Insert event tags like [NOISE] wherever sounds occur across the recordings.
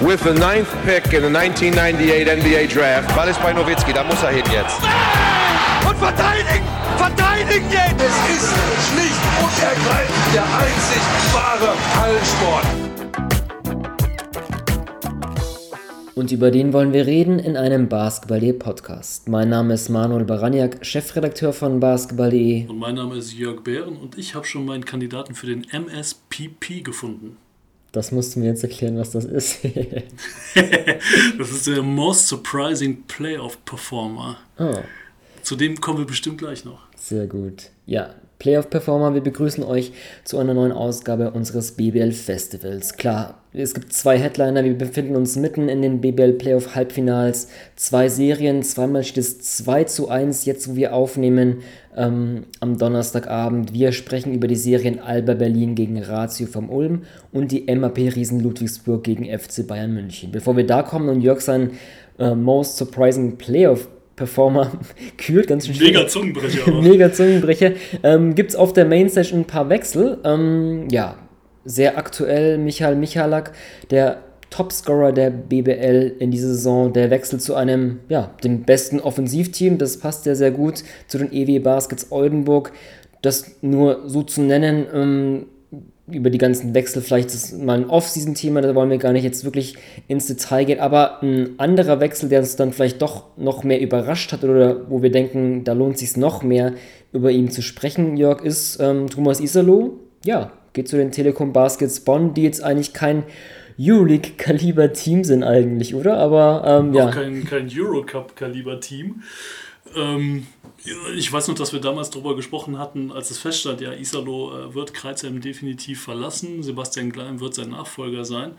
with the ninth pick in the 1998 NBA Draft. Ball ist bei Nowitzki, da muss er hin jetzt. Und verteidigen! Verteidigen jetzt! Es ist schlicht und ergreifend der einzig wahre Hallensport. Und über den wollen wir reden in einem Basketball.de Podcast. Mein Name ist Manuel Baraniak, Chefredakteur von Basketball.de. Und mein Name ist Jörg Bären und ich habe schon meinen Kandidaten für den MSPP gefunden. Das musst du mir jetzt erklären, was das ist. [LAUGHS] das ist der Most Surprising Playoff Performer. Oh. Zu dem kommen wir bestimmt gleich noch. Sehr gut. Ja, Playoff Performer, wir begrüßen euch zu einer neuen Ausgabe unseres BBL Festivals. Klar, es gibt zwei Headliner, wir befinden uns mitten in den BBL Playoff Halbfinals. Zwei Serien, zweimal steht es 2 zu 1, jetzt wo wir aufnehmen ähm, am Donnerstagabend. Wir sprechen über die Serien Alba Berlin gegen Ratio vom Ulm und die MAP Riesen Ludwigsburg gegen FC Bayern München. Bevor wir da kommen und Jörg sein äh, Most Surprising Playoff Performer [LAUGHS] kühlt, ganz schön Mega Zungenbrecher. [LAUGHS] Mega Zungenbrecher. Ähm, Gibt es auf der Mainstage ein paar Wechsel. Ähm, ja, sehr aktuell Michael Michalak, der Topscorer der BBL in dieser Saison, der wechselt zu einem, ja, dem besten Offensivteam. Das passt ja sehr gut zu den EW Baskets Oldenburg. Das nur so zu nennen, ähm, über die ganzen Wechsel, vielleicht ist mal ein Off-Season-Thema, da wollen wir gar nicht jetzt wirklich ins Detail gehen, aber ein anderer Wechsel, der uns dann vielleicht doch noch mehr überrascht hat oder wo wir denken, da lohnt es sich noch mehr über ihn zu sprechen, Jörg, ist ähm, Thomas Isalo. Ja, geht zu den Telekom Baskets Bonn, die jetzt eigentlich kein Euroleague-Kaliber-Team sind eigentlich, oder? Aber ähm, ja. Kein, kein Eurocup-Kaliber-Team. Ähm, ich weiß noch, dass wir damals darüber gesprochen hatten, als es feststand, ja, Isalo äh, wird Kreuzheim definitiv verlassen, Sebastian Klein wird sein Nachfolger sein.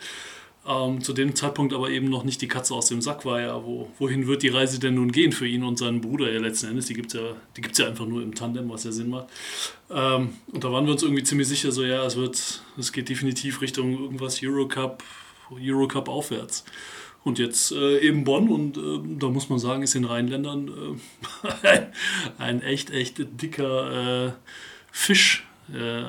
Ähm, zu dem Zeitpunkt aber eben noch nicht die Katze aus dem Sack war ja, wo, wohin wird die Reise denn nun gehen für ihn und seinen Bruder ja letzten Endes, die gibt es ja, ja einfach nur im Tandem, was ja Sinn macht. Ähm, und da waren wir uns irgendwie ziemlich sicher, so ja, es wird, es geht definitiv Richtung irgendwas Eurocup, Eurocup aufwärts. Und jetzt äh, eben Bonn und äh, da muss man sagen, ist den Rheinländern äh, [LAUGHS] ein echt, echt dicker äh, Fisch äh,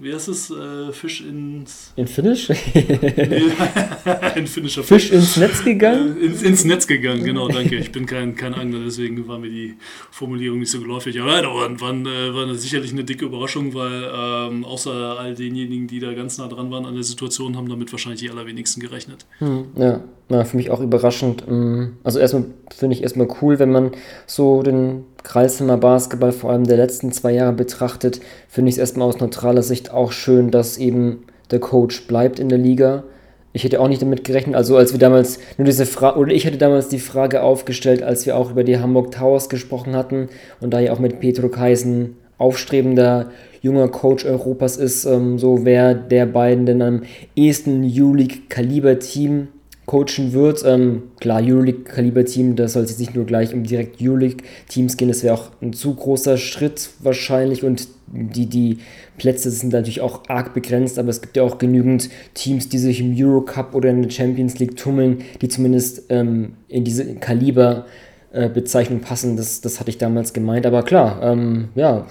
wie heißt es? Äh, Fisch ins. In Finnisch? ein [LAUGHS] finnischer Fisch. Fisch ins Netz gegangen? Äh, ins, ins, Netz gegangen, genau, danke. Ich bin kein, kein Angler, deswegen war mir die Formulierung nicht so geläufig. Aber leider war, war, war sicherlich eine dicke Überraschung, weil ähm, außer all denjenigen, die da ganz nah dran waren an der Situation, haben damit wahrscheinlich die allerwenigsten gerechnet. Hm, ja, na, für mich auch überraschend. Ähm, also erstmal finde ich erstmal cool, wenn man so den Kreisheimer Basketball vor allem der letzten zwei Jahre betrachtet, finde ich es erstmal aus neutraler Sicht auch schön, dass eben der Coach bleibt in der Liga. Ich hätte auch nicht damit gerechnet, also als wir damals nur diese Frage, oder ich hätte damals die Frage aufgestellt, als wir auch über die Hamburg Towers gesprochen hatten und da ja auch mit Petro Kaisen aufstrebender junger Coach Europas ist, ähm, so wer der beiden denn am ehesten U-League-Kaliber-Team coachen wird. Ähm, klar, Euroleague-Kaliber-Team, da soll es jetzt nicht nur gleich um direkt Euroleague-Teams gehen, das wäre auch ein zu großer Schritt wahrscheinlich und die, die Plätze sind natürlich auch arg begrenzt, aber es gibt ja auch genügend Teams, die sich im Eurocup oder in der Champions League tummeln, die zumindest ähm, in diese Kaliber-Bezeichnung äh, passen. Das, das hatte ich damals gemeint, aber klar, ähm, ja,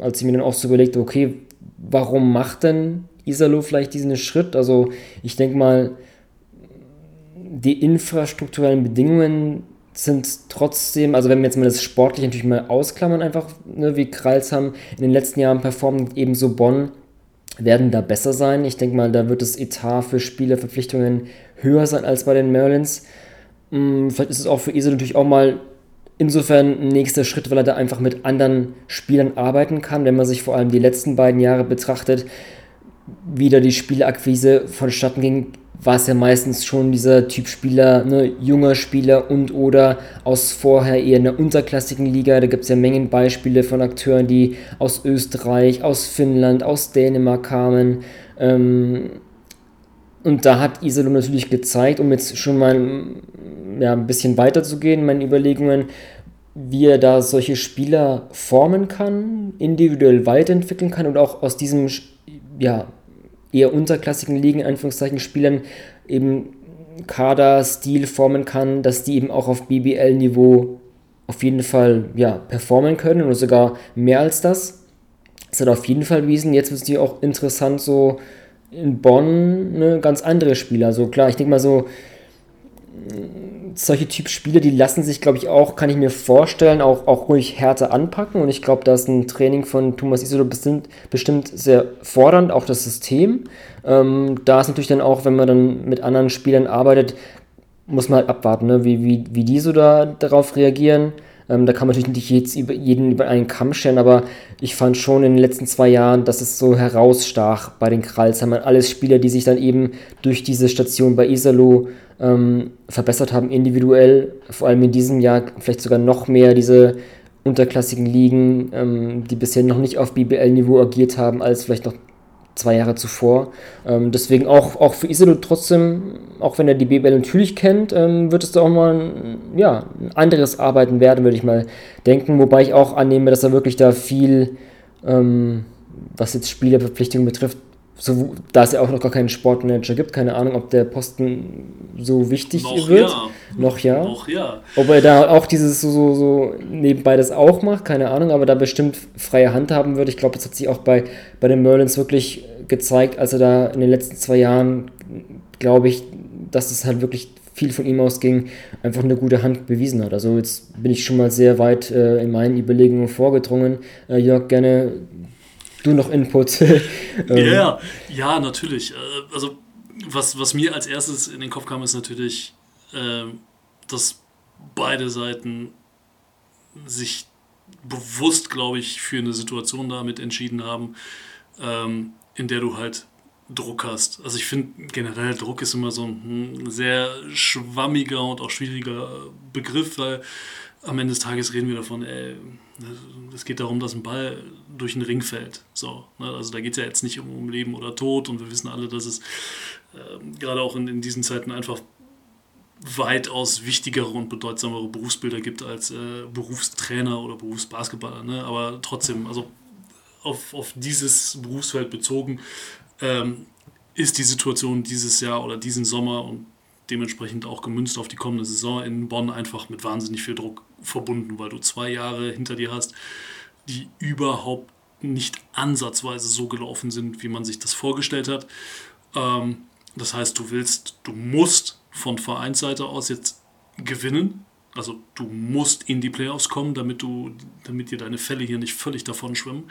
als ich mir dann auch so überlegte, okay, warum macht denn Isalo vielleicht diesen Schritt? Also ich denke mal, die infrastrukturellen Bedingungen sind trotzdem, also wenn wir jetzt mal das sportlich natürlich mal ausklammern, einfach ne, wie Kralsheim in den letzten Jahren performt, ebenso Bonn, werden da besser sein. Ich denke mal, da wird das Etat für Spielerverpflichtungen höher sein als bei den Merlins. Hm, vielleicht ist es auch für Isel natürlich auch mal insofern ein nächster Schritt, weil er da einfach mit anderen Spielern arbeiten kann. Wenn man sich vor allem die letzten beiden Jahre betrachtet, wie da die Spielakquise vonstatten ging, war es ja meistens schon dieser Typ Spieler, ne, junger Spieler und oder aus vorher eher einer unterklassigen Liga. Da gibt es ja Mengen Beispiele von Akteuren, die aus Österreich, aus Finnland, aus Dänemark kamen. Ähm, und da hat Isolo natürlich gezeigt, um jetzt schon mal ja, ein bisschen weiter zu Überlegungen, wie er da solche Spieler formen kann, individuell weiterentwickeln kann und auch aus diesem ja, eher unterklassigen Ligen, in Anführungszeichen, Spielern eben Kader, Stil formen kann, dass die eben auch auf BBL-Niveau auf jeden Fall ja, performen können oder sogar mehr als das. Das hat auf jeden Fall bewiesen. Jetzt wird es natürlich auch interessant, so in Bonn ne, ganz andere Spieler. Also klar, ich denke mal so, solche Typ Spiele, die lassen sich, glaube ich, auch, kann ich mir vorstellen, auch, auch ruhig härter anpacken. Und ich glaube, da ist ein Training von Thomas Isolo bestimmt, bestimmt sehr fordernd, auch das System. Ähm, da ist natürlich dann auch, wenn man dann mit anderen Spielern arbeitet, muss man halt abwarten, ne? wie, wie, wie die so da, darauf reagieren. Ähm, da kann man natürlich nicht jetzt über, jeden über einen Kamm stellen, aber ich fand schon in den letzten zwei Jahren, dass es so herausstach bei den Kralsheimern. Alles Spieler, die sich dann eben durch diese Station bei Isalo ähm, verbessert haben, individuell. Vor allem in diesem Jahr vielleicht sogar noch mehr diese unterklassigen Ligen, ähm, die bisher noch nicht auf BBL-Niveau agiert haben, als vielleicht noch zwei Jahre zuvor. Ähm, deswegen auch, auch für Isolo trotzdem, auch wenn er die BBL natürlich kennt, ähm, wird es da auch mal ein, ja, ein anderes Arbeiten werden, würde ich mal denken. Wobei ich auch annehme, dass er wirklich da viel, ähm, was jetzt Spielerverpflichtungen betrifft, so, da es ja auch noch gar keinen Sportmanager gibt, keine Ahnung, ob der Posten so wichtig noch wird. Ja. Noch ja. Noch ja. Ob er da auch dieses so, so, so nebenbei das auch macht, keine Ahnung, aber da bestimmt freie Hand haben würde. Ich glaube, das hat sich auch bei, bei den Merlins wirklich gezeigt, als er da in den letzten zwei Jahren, glaube ich, dass es halt wirklich viel von ihm ausging, einfach eine gute Hand bewiesen hat. Also jetzt bin ich schon mal sehr weit äh, in meinen Überlegungen vorgedrungen. Äh, Jörg, gerne du noch Input? [LAUGHS] ähm. ja, ja, natürlich. Äh, also was, was mir als erstes in den Kopf kam, ist natürlich, äh, dass beide Seiten sich bewusst, glaube ich, für eine Situation damit entschieden haben, ähm, in der du halt Druck hast. Also ich finde generell Druck ist immer so ein sehr schwammiger und auch schwieriger Begriff, weil am Ende des Tages reden wir davon, ey, es geht darum, dass ein Ball durch den Ring fällt. So, ne? Also da geht es ja jetzt nicht um, um, Leben oder Tod und wir wissen alle, dass es äh, gerade auch in, in diesen Zeiten einfach weitaus wichtigere und bedeutsamere Berufsbilder gibt als äh, Berufstrainer oder Berufsbasketballer. Ne? Aber trotzdem, also auf, auf dieses Berufsfeld bezogen, ähm, ist die Situation dieses Jahr oder diesen Sommer und dementsprechend auch gemünzt auf die kommende Saison in Bonn einfach mit wahnsinnig viel Druck verbunden, weil du zwei Jahre hinter dir hast, die überhaupt nicht ansatzweise so gelaufen sind, wie man sich das vorgestellt hat. Ähm, das heißt, du willst, du musst von Vereinsseite aus jetzt gewinnen. Also du musst in die Playoffs kommen, damit du, damit dir deine Fälle hier nicht völlig davon schwimmen.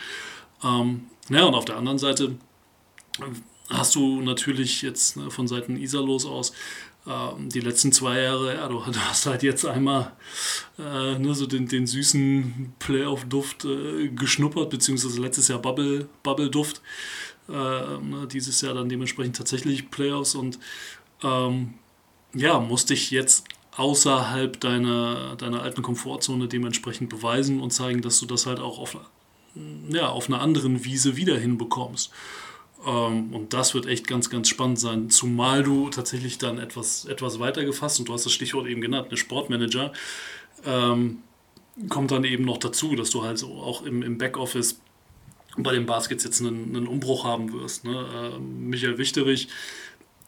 Ähm, ja, und auf der anderen Seite hast du natürlich jetzt ne, von Seiten Isalos aus die letzten zwei Jahre, ja, du hast halt jetzt einmal äh, ne, so den, den süßen Playoff-Duft äh, geschnuppert, beziehungsweise letztes Jahr Bubble, Bubble-Duft. Äh, ne, dieses Jahr dann dementsprechend tatsächlich Playoffs und ähm, ja, musste ich jetzt außerhalb deiner, deiner alten Komfortzone dementsprechend beweisen und zeigen, dass du das halt auch auf, ja, auf einer anderen Wiese wieder hinbekommst. Ähm, und das wird echt ganz, ganz spannend sein, zumal du tatsächlich dann etwas, etwas weiter gefasst und du hast das Stichwort eben genannt, eine Sportmanager, ähm, kommt dann eben noch dazu, dass du halt auch im, im Backoffice bei den Baskets jetzt einen, einen Umbruch haben wirst. Ne? Äh, Michael Wichterich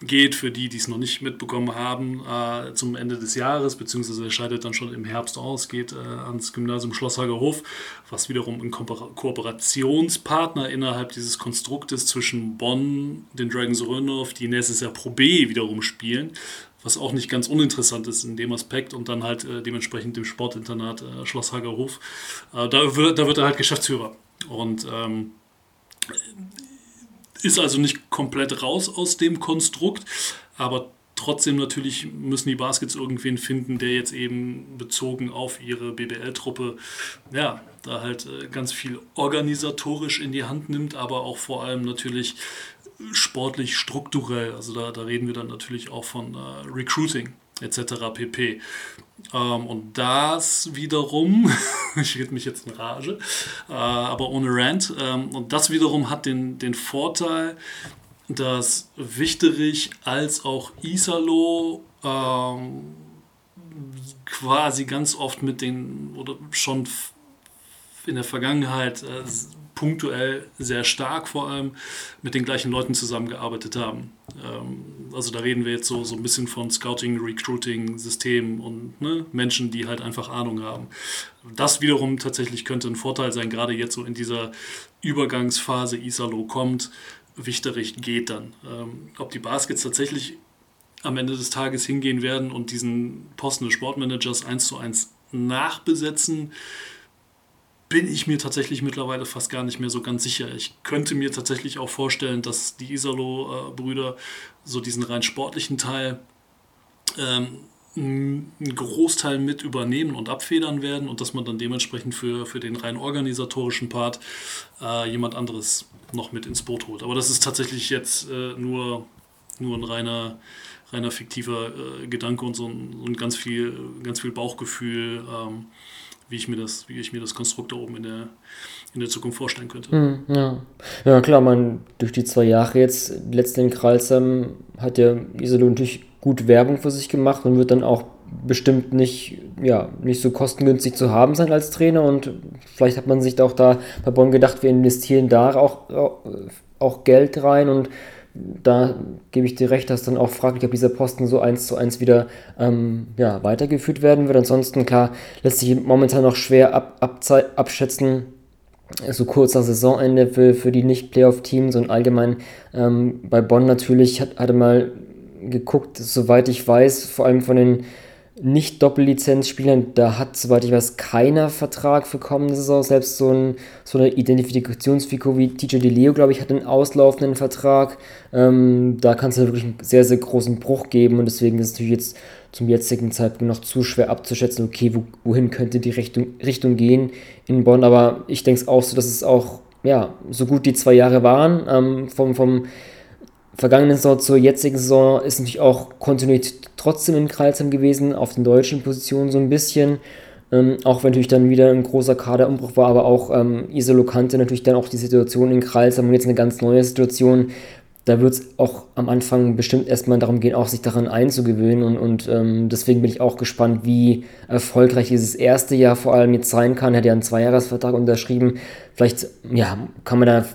geht, für die, die es noch nicht mitbekommen haben, äh, zum Ende des Jahres, beziehungsweise er scheidet dann schon im Herbst aus, geht äh, ans Gymnasium Schlosshagerhof, was wiederum ein Ko Kooperationspartner innerhalb dieses Konstruktes zwischen Bonn, den Dragons Rönow, die nächstes Jahr Pro B wiederum spielen, was auch nicht ganz uninteressant ist in dem Aspekt und dann halt äh, dementsprechend dem Sportinternat äh, Schloss Hagerhof. Äh, da, wird, da wird er halt Geschäftsführer und ähm, ist also nicht komplett raus aus dem Konstrukt, aber trotzdem natürlich müssen die Baskets irgendwen finden, der jetzt eben bezogen auf ihre BBL-Truppe, ja, da halt äh, ganz viel organisatorisch in die Hand nimmt, aber auch vor allem natürlich sportlich strukturell. Also da, da reden wir dann natürlich auch von äh, Recruiting etc. pp. Ähm, und das wiederum, [LAUGHS] ich rede mich jetzt in Rage, äh, aber ohne Rant, ähm, und das wiederum hat den, den Vorteil, dass Wichterich als auch Isalo ähm, quasi ganz oft mit den, oder schon in der Vergangenheit äh, punktuell sehr stark vor allem mit den gleichen Leuten zusammengearbeitet haben. Ähm, also da reden wir jetzt so, so ein bisschen von Scouting, Recruiting, Systemen und ne, Menschen, die halt einfach Ahnung haben. Das wiederum tatsächlich könnte ein Vorteil sein, gerade jetzt so in dieser Übergangsphase Isalo kommt, Wichterich geht dann. Ähm, ob die Baskets tatsächlich am Ende des Tages hingehen werden und diesen Posten des Sportmanagers eins zu eins nachbesetzen, bin ich mir tatsächlich mittlerweile fast gar nicht mehr so ganz sicher. Ich könnte mir tatsächlich auch vorstellen, dass die Isalo-Brüder so diesen rein sportlichen Teil ähm, einen Großteil mit übernehmen und abfedern werden und dass man dann dementsprechend für, für den rein organisatorischen Part äh, jemand anderes noch mit ins Boot holt. Aber das ist tatsächlich jetzt äh, nur, nur ein reiner, reiner fiktiver äh, Gedanke und so ein, so ein, ganz, viel, ganz viel Bauchgefühl, ähm, wie, ich mir das, wie ich mir das Konstrukt da oben in der, in der Zukunft vorstellen könnte. Hm, ja. ja, klar, man durch die zwei Jahre jetzt, letzten in Kralsheim, hat ja Iserlohn natürlich gut Werbung für sich gemacht und wird dann auch bestimmt nicht, ja, nicht so kostengünstig zu haben sein als Trainer und vielleicht hat man sich auch da bei Bonn gedacht, wir investieren da auch, auch Geld rein und da gebe ich dir recht, dass dann auch fraglich, ob dieser Posten so eins zu eins wieder ähm, ja, weitergeführt werden wird. Ansonsten, klar, lässt sich momentan noch schwer ab, abschätzen, so kurz nach Saisonende für, für die Nicht-Playoff-Teams und allgemein ähm, bei Bonn natürlich hat, hatte mal geguckt, soweit ich weiß, vor allem von den nicht-Doppellizenzspielern, da hat, soweit ich weiß, keiner Vertrag für kommende Saison. Selbst so, ein, so eine Identifikationsfigur wie TJ DeLeo, glaube ich, hat einen auslaufenden Vertrag. Ähm, da kann es wirklich einen sehr, sehr großen Bruch geben und deswegen ist es natürlich jetzt zum jetzigen Zeitpunkt noch zu schwer abzuschätzen, okay, wo, wohin könnte die Richtung, Richtung gehen in Bonn. Aber ich denke es auch so, dass es auch, ja, so gut die zwei Jahre waren, ähm, vom, vom vergangenen Saison zur jetzigen Saison ist natürlich auch Kontinuität trotzdem in Kreilsheim gewesen, auf den deutschen Positionen so ein bisschen. Ähm, auch wenn natürlich dann wieder ein großer Kaderumbruch war, aber auch ähm, Isolo kannte natürlich dann auch die Situation in Kreilsheim und jetzt eine ganz neue Situation. Da wird es auch am Anfang bestimmt erstmal darum gehen, auch sich daran einzugewöhnen. Und, und ähm, deswegen bin ich auch gespannt, wie erfolgreich dieses erste Jahr vor allem jetzt sein kann. Er hat ja einen Zweijahresvertrag unterschrieben. Vielleicht ja, kann man da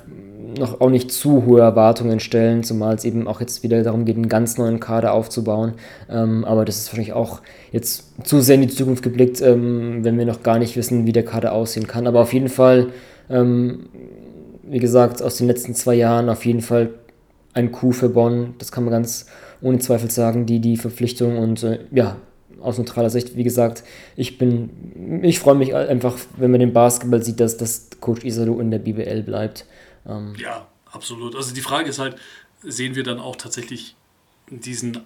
noch auch nicht zu hohe Erwartungen stellen, zumal es eben auch jetzt wieder darum geht, einen ganz neuen Kader aufzubauen. Ähm, aber das ist wahrscheinlich auch jetzt zu sehr in die Zukunft geblickt, ähm, wenn wir noch gar nicht wissen, wie der Kader aussehen kann. Aber auf jeden Fall, ähm, wie gesagt, aus den letzten zwei Jahren auf jeden Fall ein Coup für Bonn. Das kann man ganz ohne Zweifel sagen, die, die Verpflichtung und äh, ja, aus neutraler Sicht, wie gesagt, ich bin, ich freue mich einfach, wenn man den Basketball sieht, dass, dass Coach Isalo in der BBL bleibt. Ähm ja, absolut. Also die Frage ist halt, sehen wir dann auch tatsächlich diesen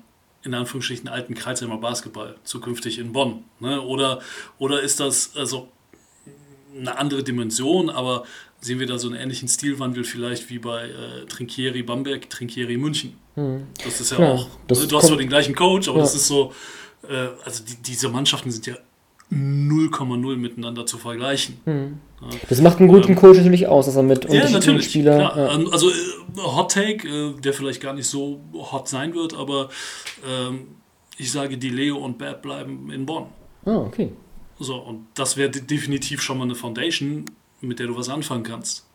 in Anführungsstrichen alten Kreuzheimer Basketball zukünftig in Bonn? Ne? Oder, oder ist das also eine andere Dimension, aber sehen wir da so einen ähnlichen Stilwandel vielleicht wie bei äh, Trinkieri Bamberg, Trinkieri München? Hm. Das ist ja, ja auch, ne? du hast zwar den gleichen Coach, aber ja. das ist so, äh, also die, diese Mannschaften sind ja 0,0 miteinander zu vergleichen. Hm. Das macht einen guten ähm, Coach natürlich aus, dass er mit unterschiedlichen ja, natürlich, Spielern. Ja. Ähm, also äh, Hot Take, äh, der vielleicht gar nicht so hot sein wird, aber ähm, ich sage, die Leo und Bab bleiben in Bonn. Ah, okay. So, und das wäre definitiv schon mal eine Foundation, mit der du was anfangen kannst.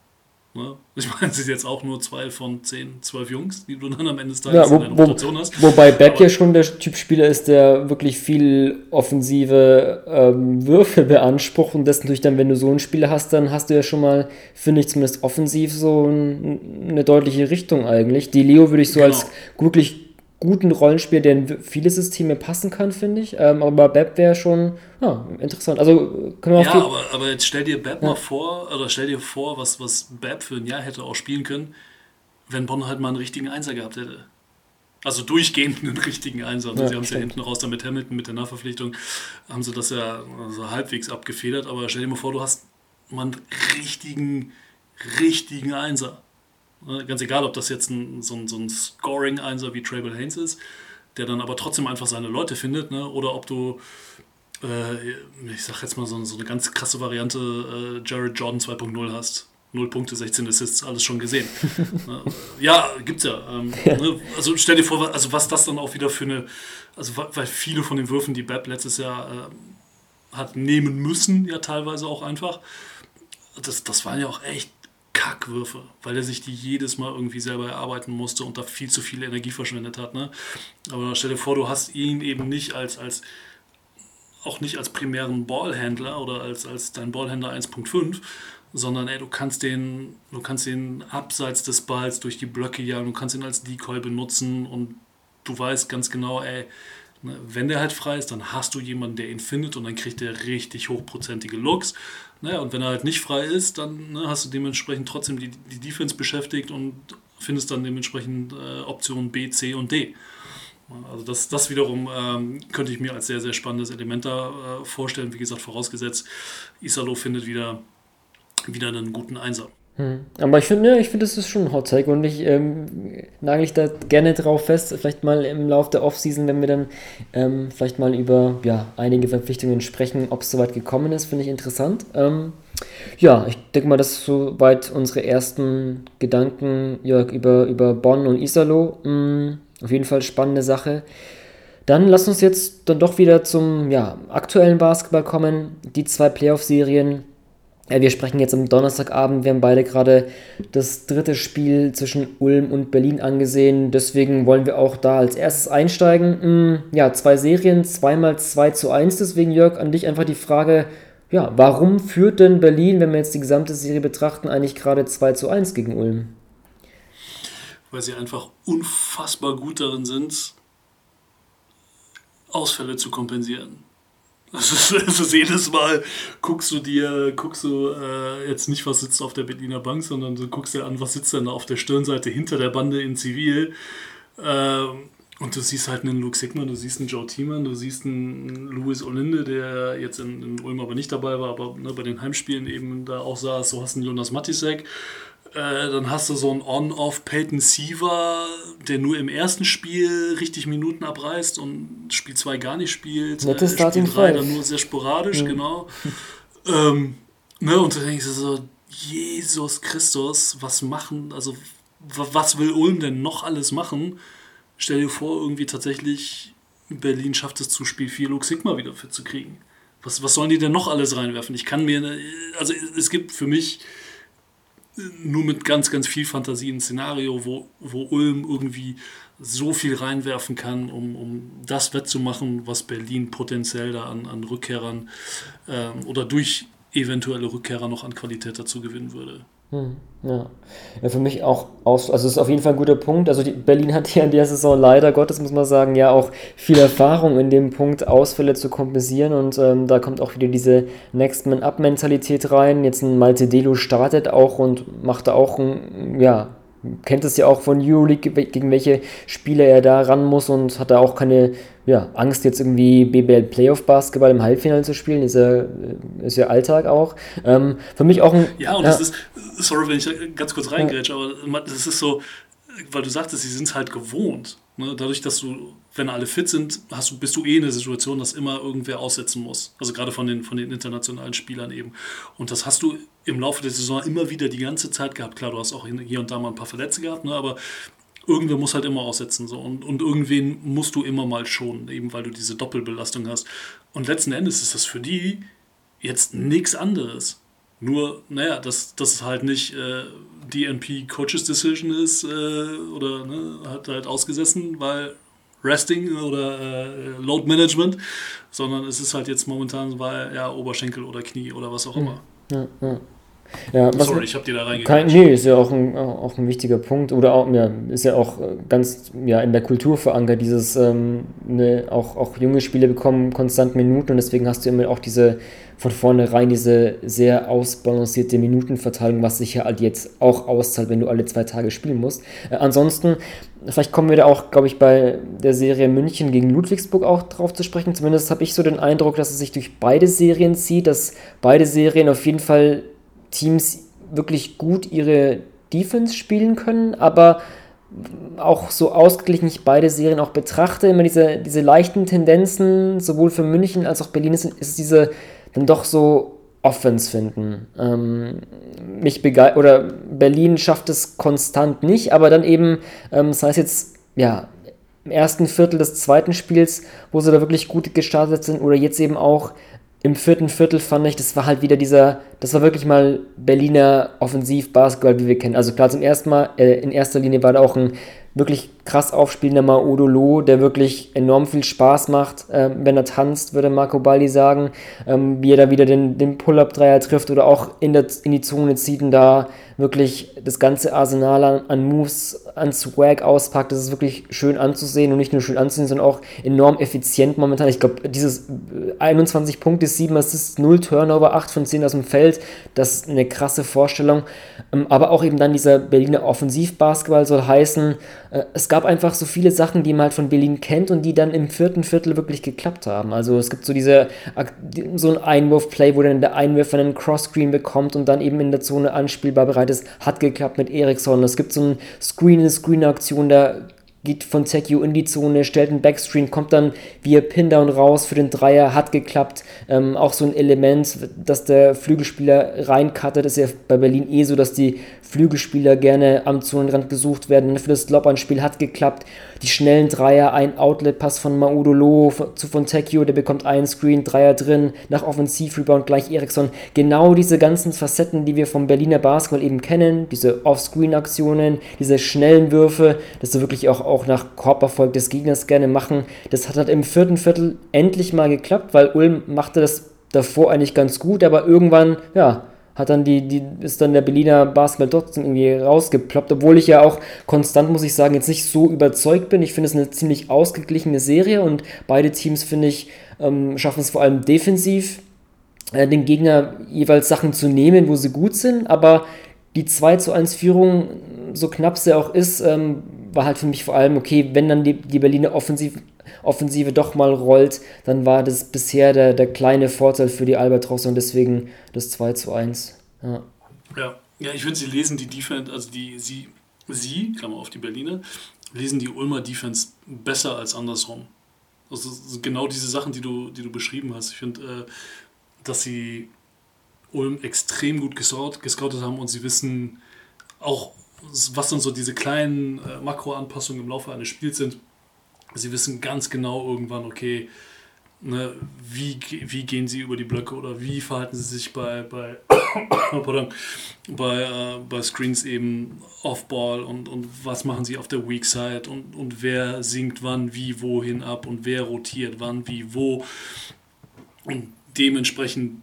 Ne? Ich meine, es sind jetzt auch nur zwei von zehn, zwölf Jungs, die du dann am Ende des Tages ja, wo, in deiner Rotation hast. Wobei Beck ja schon der Typ Spieler ist, der wirklich viel offensive ähm, Würfe beansprucht und das natürlich dann, wenn du so einen Spieler hast, dann hast du ja schon mal, finde ich zumindest offensiv, so ein, eine deutliche Richtung eigentlich. Die Leo würde ich so genau. als wirklich guten Rollenspiel, der in viele Systeme passen kann, finde ich. Ähm, aber Beb wäre schon ja, interessant. Also können wir Ja, aber, aber jetzt stell dir Beb ja. mal vor, oder stell dir vor, was, was Beb für ein Jahr hätte auch spielen können, wenn Bonn halt mal einen richtigen Einser gehabt hätte. Also durchgehend einen richtigen Einser. Also ja, sie haben es ja hinten raus dann mit Hamilton, mit der Nachverpflichtung, haben sie das ja also halbwegs abgefedert. Aber stell dir mal vor, du hast mal einen richtigen, richtigen Einser. Ne, ganz egal, ob das jetzt ein, so ein, so ein Scoring-Einser wie Trable Haynes ist, der dann aber trotzdem einfach seine Leute findet, ne? oder ob du, äh, ich sag jetzt mal so, so eine ganz krasse Variante, äh, Jared Jordan 2.0 hast. 0 Punkte, 16 Assists, alles schon gesehen. [LAUGHS] Ne, ja, gibt's ja. Ähm, ja. Ne? Also stell dir vor, also was das dann auch wieder für eine, also weil viele von den Würfen, die Bab letztes Jahr äh, hat nehmen müssen, ja teilweise auch einfach, das, das waren ja auch echt Kackwürfe, weil er sich die jedes Mal irgendwie selber erarbeiten musste und da viel zu viel Energie verschwendet hat. Ne? Aber stell dir vor, du hast ihn eben nicht als, als auch nicht als primären Ballhändler oder als, als dein Ballhändler 1.5, sondern ey, du kannst den, du kannst den abseits des Balls durch die Blöcke jagen, du kannst ihn als Decoy benutzen und du weißt ganz genau, ey, ne, wenn der halt frei ist, dann hast du jemanden, der ihn findet und dann kriegt er richtig hochprozentige Looks. Naja, und wenn er halt nicht frei ist, dann ne, hast du dementsprechend trotzdem die, die Defense beschäftigt und findest dann dementsprechend äh, Optionen B, C und D. Also das, das wiederum ähm, könnte ich mir als sehr, sehr spannendes Element da äh, vorstellen. Wie gesagt, vorausgesetzt, Isalo findet wieder, wieder einen guten Einser. Hm. Aber ich finde, ja, ich finde, das ist schon ein Hot Take und ich ähm, nagel ich da gerne drauf fest, vielleicht mal im Laufe der Offseason, wenn wir dann ähm, vielleicht mal über ja, einige Verpflichtungen sprechen, ob es soweit gekommen ist, finde ich interessant. Ähm, ja, ich denke mal, das ist soweit unsere ersten Gedanken Jörg, über, über Bonn und Isalo. Hm. Auf jeden Fall spannende Sache. Dann lass uns jetzt dann doch wieder zum ja, aktuellen Basketball kommen. Die zwei Playoff-Serien. Ja, wir sprechen jetzt am Donnerstagabend. Wir haben beide gerade das dritte Spiel zwischen Ulm und Berlin angesehen. Deswegen wollen wir auch da als erstes einsteigen. Hm, ja, zwei Serien, zweimal 2 zu 1. Deswegen, Jörg, an dich einfach die Frage: Ja, warum führt denn Berlin, wenn wir jetzt die gesamte Serie betrachten, eigentlich gerade 2 zu 1 gegen Ulm? weil sie einfach unfassbar gut darin sind, Ausfälle zu kompensieren. Das ist, ist [LAUGHS] jedes Mal, guckst du dir, guckst du äh, jetzt nicht, was sitzt auf der Berliner Bank, sondern du guckst dir an, was sitzt denn auf der Stirnseite hinter der Bande in Zivil. Ähm, und du siehst halt einen Luke Sigmund, du siehst einen Joe Thiemann, du siehst einen Louis Olinde, der jetzt in, in Ulm aber nicht dabei war, aber ne, bei den Heimspielen eben da auch saß. Du hast einen Jonas Matisek, äh, dann hast du so einen On-Off Peyton Siever, der nur im ersten Spiel richtig Minuten abreißt und Spiel 2 gar nicht spielt. Nettes äh, Spiel 3 dann nur sehr sporadisch, mhm. genau. ähm, ne, und da denkst du so, Jesus Christus, was machen, also was will Ulm denn noch alles machen? Stell dir vor, irgendwie tatsächlich Berlin schafft es zu Spiel 4 Luke Sigma wieder fit zu kriegen. Was, was sollen die denn noch alles reinwerfen? Ich kann mir, also es gibt für mich nur mit ganz, ganz viel Fantasie ein Szenario, wo, wo Ulm irgendwie so viel reinwerfen kann, um, um das wettzumachen, was Berlin potenziell da an, an Rückkehrern ähm, oder durch eventuelle Rückkehrer noch an Qualität dazu gewinnen würde. Hm, ja. ja, für mich auch aus, also ist auf jeden Fall ein guter Punkt. Also die, Berlin hat ja in der Saison leider Gottes, muss man sagen, ja auch viel Erfahrung in dem Punkt, Ausfälle zu kompensieren und ähm, da kommt auch wieder diese Next Man Up Mentalität rein. Jetzt ein Malte Delo startet auch und macht da auch ein, ja, kennt es ja auch von Euroleague, gegen welche Spieler er da ran muss und hat da auch keine ja, Angst, jetzt irgendwie BBL Playoff Basketball im Halbfinale zu spielen. Ist ja, ist ja Alltag auch. Ähm, für mich auch ein. Ja, und ja. das ist, sorry, wenn ich ganz kurz reingrätsche, aber das ist so, weil du sagtest, sie sind es halt gewohnt. Ne? Dadurch, dass du, wenn alle fit sind, hast du, bist du eh in der Situation, dass immer irgendwer aussetzen muss. Also gerade von den, von den internationalen Spielern eben. Und das hast du im Laufe der Saison immer wieder die ganze Zeit gehabt. Klar, du hast auch hier und da mal ein paar Verletzte gehabt, ne? aber irgendwer muss halt immer aussetzen. So. Und, und irgendwen musst du immer mal schonen, eben weil du diese Doppelbelastung hast. Und letzten Endes ist das für die jetzt nichts anderes. Nur, naja, dass das halt nicht äh, DNP Coaches Decision ist äh, oder ne, hat halt ausgesessen, weil Resting oder äh, Load Management, sondern es ist halt jetzt momentan, weil ja Oberschenkel oder Knie oder was auch hm. immer. Ja, ja. Ja, was, Sorry, ich habe dir da reingegangen. Nee, ist ja auch ein, auch ein wichtiger Punkt. Oder auch, ja, ist ja auch ganz ja, in der Kultur verankert, dieses, ähm, ne, auch, auch junge Spieler bekommen konstant Minuten und deswegen hast du immer auch diese, von vornherein diese sehr ausbalancierte Minutenverteilung, was sich ja halt jetzt auch auszahlt, wenn du alle zwei Tage spielen musst. Äh, ansonsten, vielleicht kommen wir da auch, glaube ich, bei der Serie München gegen Ludwigsburg auch drauf zu sprechen. Zumindest habe ich so den Eindruck, dass es sich durch beide Serien zieht, dass beide Serien auf jeden Fall Teams wirklich gut ihre Defense spielen können, aber auch so ausgeglichen ich beide Serien auch betrachte, immer diese, diese leichten Tendenzen, sowohl für München als auch Berlin, ist, ist diese dann doch so Offense finden. Ähm, mich oder Berlin schafft es konstant nicht, aber dann eben, ähm, das heißt jetzt, ja, im ersten Viertel des zweiten Spiels, wo sie da wirklich gut gestartet sind, oder jetzt eben auch im vierten Viertel fand ich, das war halt wieder dieser, das war wirklich mal Berliner Offensiv-Basketball, wie wir kennen. Also klar, zum ersten Mal, äh, in erster Linie war da auch ein wirklich krass aufspielender Maudolo, der wirklich enorm viel Spaß macht, äh, wenn er tanzt, würde Marco Baldi sagen, ähm, wie er da wieder den, den Pull-Up-Dreier trifft oder auch in, der, in die Zone zieht und da wirklich das ganze Arsenal an, an Moves, an Swag auspackt. Das ist wirklich schön anzusehen und nicht nur schön anzusehen, sondern auch enorm effizient momentan. Ich glaube, dieses 21 äh, Punkte, 7 Assists, 0 Turnover, 8 von 10 aus dem Feld, das ist eine krasse Vorstellung. Ähm, aber auch eben dann dieser Berliner Offensivbasketball soll heißen, es gab einfach so viele Sachen, die man halt von Berlin kennt und die dann im vierten Viertel wirklich geklappt haben. Also es gibt so diese, so ein Einwurf-Play, wo dann der Einwurfer einen Cross-Screen bekommt und dann eben in der Zone anspielbar bereit ist. Hat geklappt mit Eriksson. Es gibt so ein Screen-in-Screen-Aktion, da geht von Sekio in die Zone, stellt einen Backscreen, kommt dann via Pindown raus für den Dreier, hat geklappt. Ähm, auch so ein Element, dass der Flügelspieler reinkattet, ist ja bei Berlin eh so, dass die Flügelspieler gerne am Zonenrand gesucht werden. Für das Lob-Anspiel hat geklappt. Die schnellen Dreier, ein Outlet-Pass von Maudolo zu Fontecchio, der bekommt einen Screen, Dreier drin, nach Offensiv-Rebound gleich Eriksson. Genau diese ganzen Facetten, die wir vom Berliner Basketball eben kennen, diese Off-Screen-Aktionen, diese schnellen Würfe, dass du wirklich auch, auch nach Korberfolg des Gegners gerne machen. Das hat halt im vierten Viertel endlich mal geklappt, weil Ulm machte das davor eigentlich ganz gut, aber irgendwann, ja, hat dann die, die, ist dann der Berliner Basketball trotzdem irgendwie rausgeploppt, obwohl ich ja auch konstant, muss ich sagen, jetzt nicht so überzeugt bin. Ich finde es eine ziemlich ausgeglichene Serie und beide Teams, finde ich, ähm, schaffen es vor allem defensiv, äh, den Gegner jeweils Sachen zu nehmen, wo sie gut sind, aber die 2 zu 1 Führung, so knapp sie auch ist, ähm, war halt für mich vor allem, okay, wenn dann die, die Berliner Offensiv, Offensive doch mal rollt, dann war das bisher der, der kleine Vorteil für die Albatros und deswegen das 2 zu 1. Ja, ja. ja ich finde, sie lesen die Defense, also die, sie, sie, Klammer auf die Berliner, lesen die Ulmer Defense besser als andersrum. Also genau diese Sachen, die du, die du beschrieben hast. Ich finde, äh, dass sie Ulm extrem gut gescoutet, gescoutet haben und sie wissen auch, was dann so diese kleinen äh, Makroanpassungen im Laufe eines Spiels sind. Sie wissen ganz genau irgendwann, okay, ne, wie, wie gehen sie über die Blöcke oder wie verhalten sie sich bei, bei, [COUGHS] pardon, bei, äh, bei Screens eben Off-Ball und, und was machen sie auf der Weak Side und, und wer sinkt wann, wie, wohin ab und wer rotiert wann, wie, wo. Und dementsprechend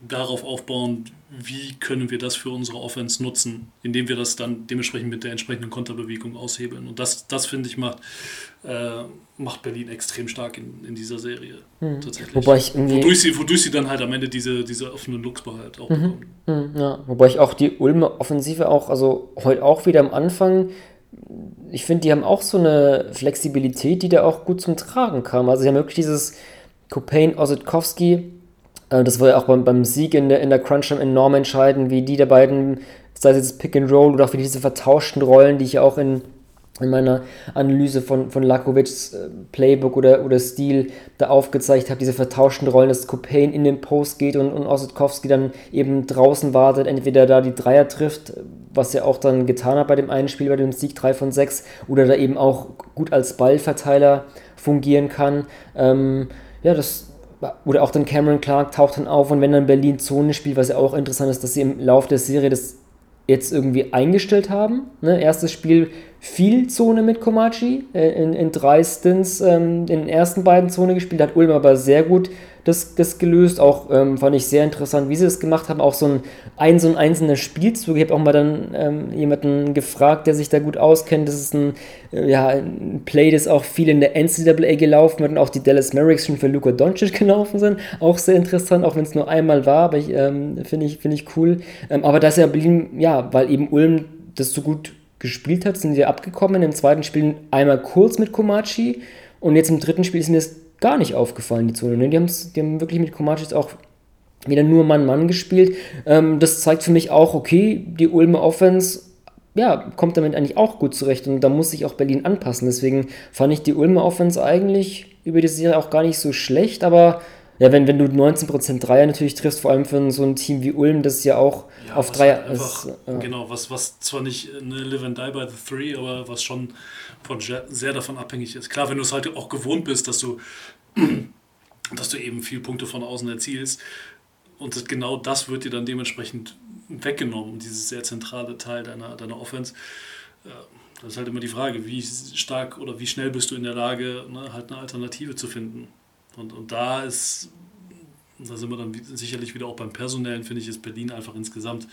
darauf aufbauen, wie können wir das für unsere Offense nutzen, indem wir das dann dementsprechend mit der entsprechenden Konterbewegung aushebeln. Und das, das finde ich, macht, äh, macht Berlin extrem stark in, in dieser Serie. Mhm. Tatsächlich. Wobei ich wodurch, sie, wodurch sie dann halt am Ende diese, diese offenen Looks halt auch mhm. bekommen. Mhm, ja. Wobei ich auch die Ulmer Offensive auch, also heute auch wieder am Anfang, ich finde, die haben auch so eine Flexibilität, die da auch gut zum Tragen kam. Also sie haben wirklich dieses Copain Osetkowski äh, das war ja auch beim, beim Sieg in der, in der Crunch enorm entscheidend, wie die der beiden, sei es jetzt Pick and Roll oder auch wie diese vertauschten Rollen, die ich auch in, in meiner Analyse von, von Lakovics äh, Playbook oder, oder Stil da aufgezeigt habe, diese vertauschten Rollen, dass Copain in den Post geht und, und Ossetkowski dann eben draußen wartet, entweder da die Dreier trifft, was er auch dann getan hat bei dem einen Spiel, bei dem Sieg 3 von 6, oder da eben auch gut als Ballverteiler fungieren kann. Ähm, ja, das, oder auch dann Cameron Clark taucht dann auf und wenn dann Berlin Zone spielt, was ja auch interessant ist, dass sie im Laufe der Serie das jetzt irgendwie eingestellt haben. Ne? Erstes Spiel viel Zone mit Komachi, äh, in, in drei Stints ähm, in den ersten beiden Zone gespielt, hat Ulm aber sehr gut das, das gelöst. Auch ähm, fand ich sehr interessant, wie sie das gemacht haben. Auch so ein, ein so ein einzelner Spielzug. Ich habe auch mal dann ähm, jemanden gefragt, der sich da gut auskennt. Das ist ein, äh, ja, ein Play, das auch viel in der NCAA gelaufen wird und auch die Dallas Mavericks schon für Luka Doncic [LAUGHS] gelaufen sind. Auch sehr interessant, auch wenn es nur einmal war, aber ich ähm, finde ich, find ich cool. Ähm, aber das ja Berlin, ja, weil eben Ulm das so gut gespielt hat, sind sie abgekommen. Im zweiten Spiel einmal kurz mit Komachi und jetzt im dritten Spiel ist mir das gar nicht aufgefallen, die Zone. Ne? Die, die haben wirklich mit Komachi auch wieder nur Mann-Mann gespielt. Ähm, das zeigt für mich auch, okay, die Ulmer Offense ja, kommt damit eigentlich auch gut zurecht und da muss sich auch Berlin anpassen. Deswegen fand ich die Ulmer Offense eigentlich über die Serie auch gar nicht so schlecht, aber ja, wenn, wenn du 19% Dreier natürlich triffst, vor allem für so ein Team wie Ulm, das ja auch ja, auf Dreier halt einfach, ist. Ja. Genau, was, was zwar nicht eine Live and Die by the Three, aber was schon von sehr davon abhängig ist. Klar, wenn du es halt auch gewohnt bist, dass du, [CLEARS THROAT] dass du eben viel Punkte von außen erzielst und genau das wird dir dann dementsprechend weggenommen, dieses sehr zentrale Teil deiner, deiner Offense. Äh, das ist halt immer die Frage, wie stark oder wie schnell bist du in der Lage, ne, halt eine Alternative zu finden. Und, und da ist, da sind wir dann sicherlich wieder auch beim Personellen, finde ich, ist Berlin einfach insgesamt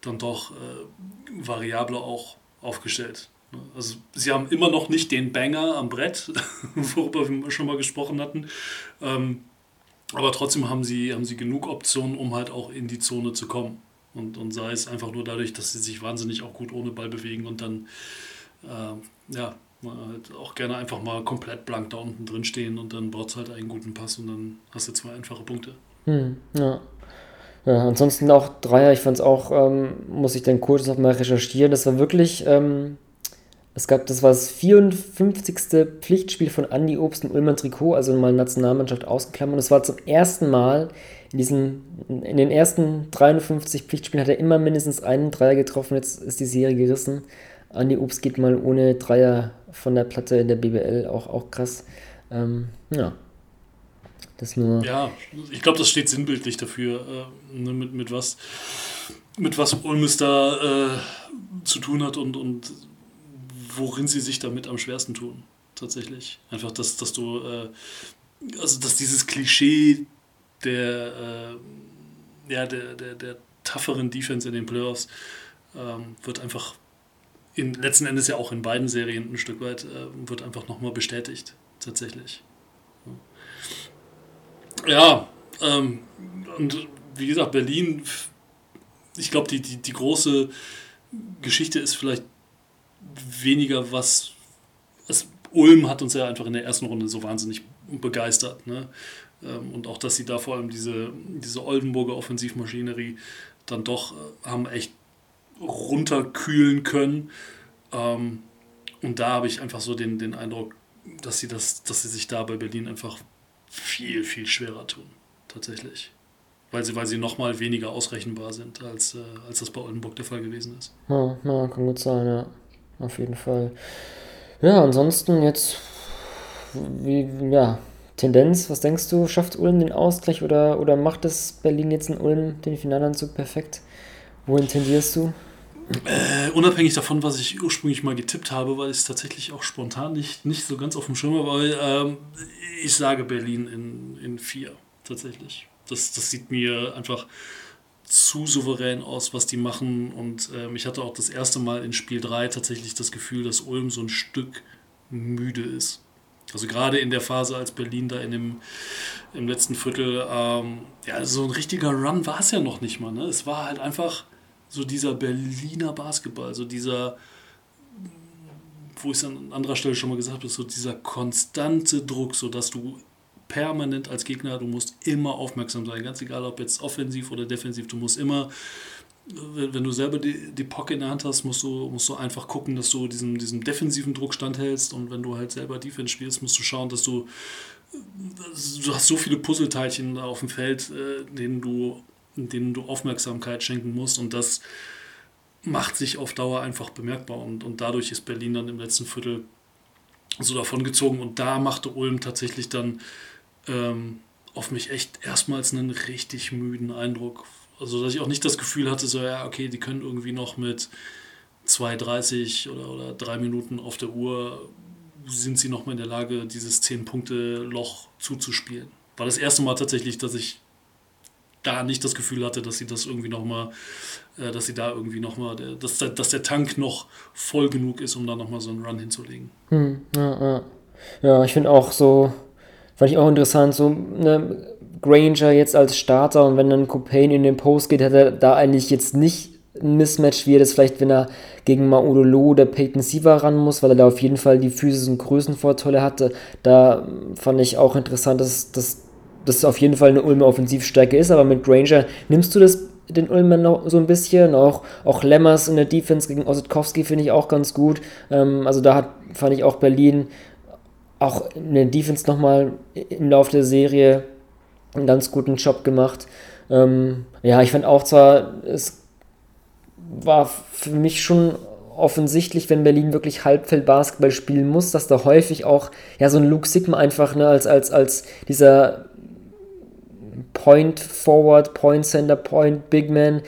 dann doch äh, variabler auch aufgestellt. Also sie haben immer noch nicht den Banger am Brett, [LAUGHS] worüber wir schon mal gesprochen hatten. Ähm, aber trotzdem haben sie, haben sie genug Optionen, um halt auch in die Zone zu kommen. Und, und sei es einfach nur dadurch, dass sie sich wahnsinnig auch gut ohne Ball bewegen und dann äh, ja, halt auch gerne einfach mal komplett blank da unten drin stehen und dann braucht es halt einen guten Pass und dann hast du zwei einfache Punkte. Hm, ja. ja. ansonsten auch Dreier, ich fand es auch, ähm, muss ich dann kurz noch mal recherchieren, das war wirklich, ähm, es gab, das war das 54. Pflichtspiel von Andy Obst im Ulmer Trikot, also mal Nationalmannschaft ausgeklammert. Und es war zum ersten Mal in diesen, in den ersten 53 Pflichtspielen hat er immer mindestens einen Dreier getroffen. Jetzt ist die Serie gerissen. Andy Obst geht mal ohne Dreier von der Platte in der BBL, auch, auch krass. Ähm, ja. Das nur. Ja, ich glaube, das steht sinnbildlich dafür, äh, ne, mit, mit was mit was Ulmes da äh, zu tun hat und, und worin sie sich damit am schwersten tun, tatsächlich. Einfach, dass, dass du, äh, also dass dieses Klischee der, äh, ja, der, der, der tougheren Defense in den Playoffs ähm, wird einfach in, letzten Endes ja auch in beiden Serien ein Stück weit, äh, wird einfach nochmal bestätigt, tatsächlich. Ja, ähm, und wie gesagt, Berlin, ich glaube, die, die, die große Geschichte ist vielleicht weniger was. Es, Ulm hat uns ja einfach in der ersten Runde so wahnsinnig begeistert. Ne? Ähm, und auch, dass sie da vor allem diese, diese Oldenburger Offensivmaschinerie dann doch äh, haben echt runterkühlen können. Ähm, und da habe ich einfach so den, den Eindruck, dass sie, das, dass sie sich da bei Berlin einfach viel, viel schwerer tun. Tatsächlich. Weil sie, weil sie nochmal weniger ausrechenbar sind, als, äh, als das bei Oldenburg der Fall gewesen ist. Ja, ja, kann gut sein, ja. Auf jeden Fall. Ja, ansonsten jetzt, wie, ja, Tendenz, was denkst du, schafft Ulm den Ausgleich oder, oder macht es Berlin jetzt in Ulm den Finalanzug perfekt? Wohin tendierst du? Äh, unabhängig davon, was ich ursprünglich mal getippt habe, weil ich es tatsächlich auch spontan nicht, nicht so ganz auf dem Schirm habe, weil ähm, ich sage Berlin in, in vier tatsächlich. Das, das sieht mir einfach zu souverän aus, was die machen. Und ähm, ich hatte auch das erste Mal in Spiel 3 tatsächlich das Gefühl, dass Ulm so ein Stück müde ist. Also gerade in der Phase, als Berlin da in dem, im letzten Viertel, ähm, ja, so ein richtiger Run war es ja noch nicht mal. Ne? Es war halt einfach so dieser Berliner Basketball, so dieser, wo ich es an anderer Stelle schon mal gesagt habe, so dieser konstante Druck, so dass du permanent als Gegner, du musst immer aufmerksam sein, ganz egal ob jetzt offensiv oder defensiv, du musst immer, wenn, du selber die, die Pocket in der Hand hast, musst du, musst du einfach gucken, dass du diesem, diesem defensiven Druck standhältst. Und wenn du halt selber Defense spielst, musst du schauen, dass du, du hast so viele Puzzleteilchen auf dem Feld, äh, denen du denen du Aufmerksamkeit schenken musst. Und das macht sich auf Dauer einfach bemerkbar. Und, und dadurch ist Berlin dann im letzten Viertel so davon gezogen und da machte Ulm tatsächlich dann ähm, auf mich echt erstmals einen richtig müden Eindruck. Also dass ich auch nicht das Gefühl hatte, so ja, okay, die können irgendwie noch mit 2,30 oder, oder 3 Minuten auf der Uhr sind sie noch mal in der Lage, dieses 10-Punkte-Loch zuzuspielen. War das erste Mal tatsächlich, dass ich da nicht das Gefühl hatte, dass sie das irgendwie nochmal, äh, dass sie da irgendwie nochmal, dass, dass der Tank noch voll genug ist, um da nochmal so einen Run hinzulegen. Hm, ja, ja. ja, ich finde auch so, fand ich auch interessant, so ne, Granger jetzt als Starter und wenn dann Copain in den Post geht, hat er da eigentlich jetzt nicht ein Mismatch, wie er das vielleicht, wenn er gegen Maudolo oder Peyton Siva ran muss, weil er da auf jeden Fall die physischen Größenvorteile hatte. Da fand ich auch interessant, dass, dass das auf jeden Fall eine Ulmer Offensivstärke ist, aber mit Granger nimmst du das den Ulmern noch so ein bisschen. Auch, auch Lemmers in der Defense gegen Ossetkowski finde ich auch ganz gut. Ähm, also da hat, fand ich auch Berlin auch in der Defense nochmal im Laufe der Serie einen ganz guten Job gemacht. Ähm, ja, ich fand auch zwar, es war für mich schon offensichtlich, wenn Berlin wirklich Halbfeld-Basketball spielen muss, dass da häufig auch ja so ein Luke Sigma einfach ne, als, als, als dieser Point Forward, Point Center, Point Big Man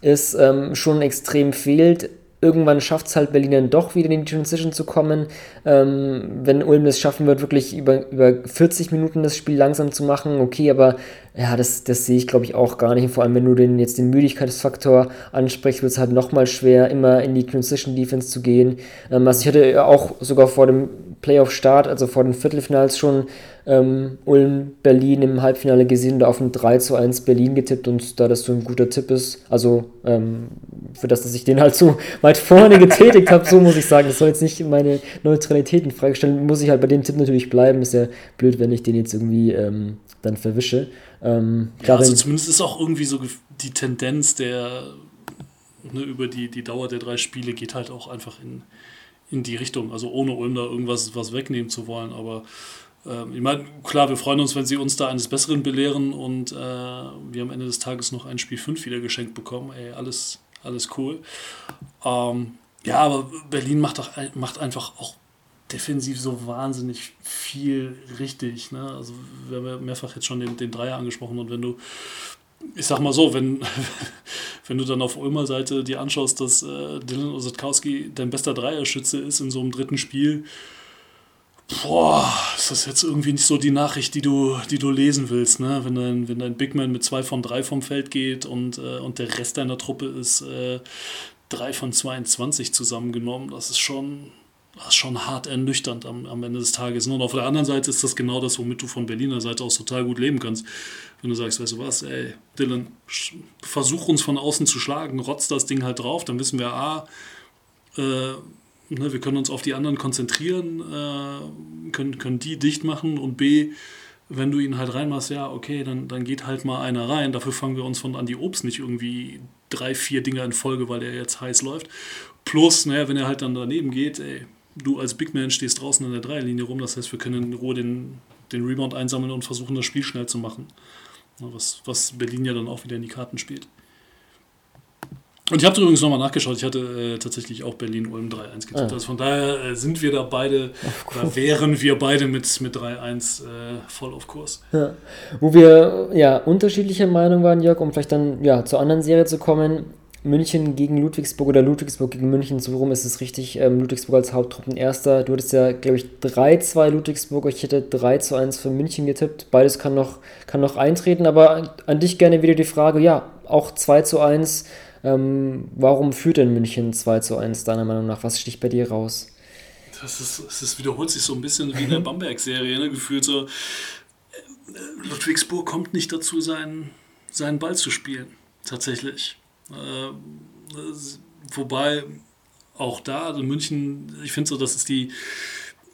ist ähm, schon extrem fehlt. Irgendwann schafft es halt Berlin dann doch wieder in die Transition zu kommen. Ähm, wenn Ulm es schaffen wird, wirklich über, über 40 Minuten das Spiel langsam zu machen, okay, aber ja, das, das sehe ich glaube ich auch gar nicht. Vor allem, wenn du den, jetzt den Müdigkeitsfaktor ansprichst, wird es halt nochmal schwer, immer in die Transition Defense zu gehen. Ähm, also ich hatte auch sogar vor dem Playoff-Start, also vor den Viertelfinals schon ähm, Ulm-Berlin im Halbfinale gesehen und auf ein 3 zu 1 Berlin getippt und da das so ein guter Tipp ist, also ähm, für das, dass ich den halt so [LAUGHS] weit vorne getätigt habe, so muss ich sagen, das soll jetzt nicht meine Neutralität in Frage stellen, muss ich halt bei dem Tipp natürlich bleiben, ist ja blöd, wenn ich den jetzt irgendwie ähm, dann verwische. Ähm, ja, also zumindest ist auch irgendwie so die Tendenz der ne, über die, die Dauer der drei Spiele geht halt auch einfach in, in die Richtung, also ohne Ulm da irgendwas was wegnehmen zu wollen, aber ähm, ich meine, klar, wir freuen uns, wenn sie uns da eines Besseren belehren und äh, wir am Ende des Tages noch ein Spiel 5 wieder geschenkt bekommen. Ey, alles, alles cool. Ähm, ja, aber Berlin macht, auch, macht einfach auch defensiv so wahnsinnig viel richtig. Ne? Also wir haben ja mehrfach jetzt schon den, den Dreier angesprochen und wenn du, ich sag mal so, wenn, [LAUGHS] wenn du dann auf Ulmer Seite dir anschaust, dass äh, Dylan Osetkowski dein bester Dreierschütze ist in so einem dritten Spiel, boah, ist das jetzt irgendwie nicht so die Nachricht, die du, die du lesen willst, ne? Wenn dein, wenn dein Big Man mit 2 von 3 vom Feld geht und, äh, und der Rest deiner Truppe ist äh, 3 von 22 zusammengenommen, das ist schon, das ist schon hart ernüchternd am, am Ende des Tages. Und auf der anderen Seite ist das genau das, womit du von Berliner Seite aus total gut leben kannst. Wenn du sagst, weißt du was, ey, Dylan, versuch uns von außen zu schlagen, rotz das Ding halt drauf, dann wissen wir, A, äh, ne, wir können uns auf die anderen konzentrieren, äh, können, können die dicht machen und B, wenn du ihn halt reinmachst, ja, okay, dann, dann geht halt mal einer rein. Dafür fangen wir uns von Andy Obst nicht irgendwie drei, vier Dinger in Folge, weil er jetzt heiß läuft. Plus, naja, wenn er halt dann daneben geht, ey, du als Big Man stehst draußen an der Dreierlinie rum, das heißt, wir können in Ruhe den, den Rebound einsammeln und versuchen, das Spiel schnell zu machen. Was, was Berlin ja dann auch wieder in die Karten spielt. Und ich habe übrigens nochmal nachgeschaut, ich hatte äh, tatsächlich auch Berlin-Ulm 3-1 getippt. Ah. Also von daher äh, sind wir da beide, da wären wir beide mit, mit 3-1 äh, voll auf Kurs. Ja. Wo wir ja unterschiedlicher Meinung waren, Jörg, um vielleicht dann ja, zur anderen Serie zu kommen. München gegen Ludwigsburg oder Ludwigsburg gegen München, so rum ist es richtig. Ähm, Ludwigsburg als Haupttruppenerster. Du hattest ja, glaube ich, 3-2 Ludwigsburg, ich hätte 3-1 für München getippt. Beides kann noch, kann noch eintreten, aber an dich gerne wieder die Frage, ja, auch 2-1 ähm, warum führt denn München 2 zu 1 deiner Meinung nach? Was sticht bei dir raus? Das, ist, das wiederholt sich so ein bisschen wie in der [LAUGHS] Bamberg-Serie, ne? gefühlt so. Äh, Ludwigsburg kommt nicht dazu, seinen, seinen Ball zu spielen, tatsächlich. Äh, wobei auch da, in München, ich finde so, das ist die,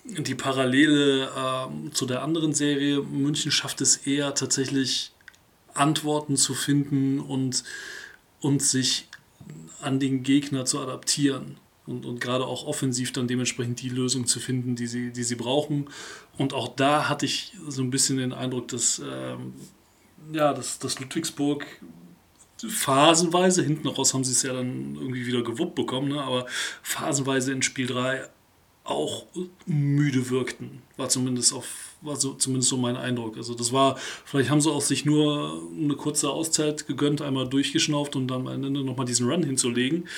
die Parallele äh, zu der anderen Serie. München schafft es eher tatsächlich, Antworten zu finden und und sich an den Gegner zu adaptieren und, und gerade auch offensiv dann dementsprechend die Lösung zu finden, die sie, die sie brauchen. Und auch da hatte ich so ein bisschen den Eindruck, dass, ähm, ja, dass, dass Ludwigsburg phasenweise, hinten raus haben sie es ja dann irgendwie wieder gewuppt bekommen, ne? aber phasenweise in Spiel 3 auch müde wirkten. War zumindest auf war so, zumindest so mein Eindruck. Also das war, vielleicht haben sie auch sich nur eine kurze Auszeit gegönnt, einmal durchgeschnauft und dann am Ende nochmal diesen Run hinzulegen,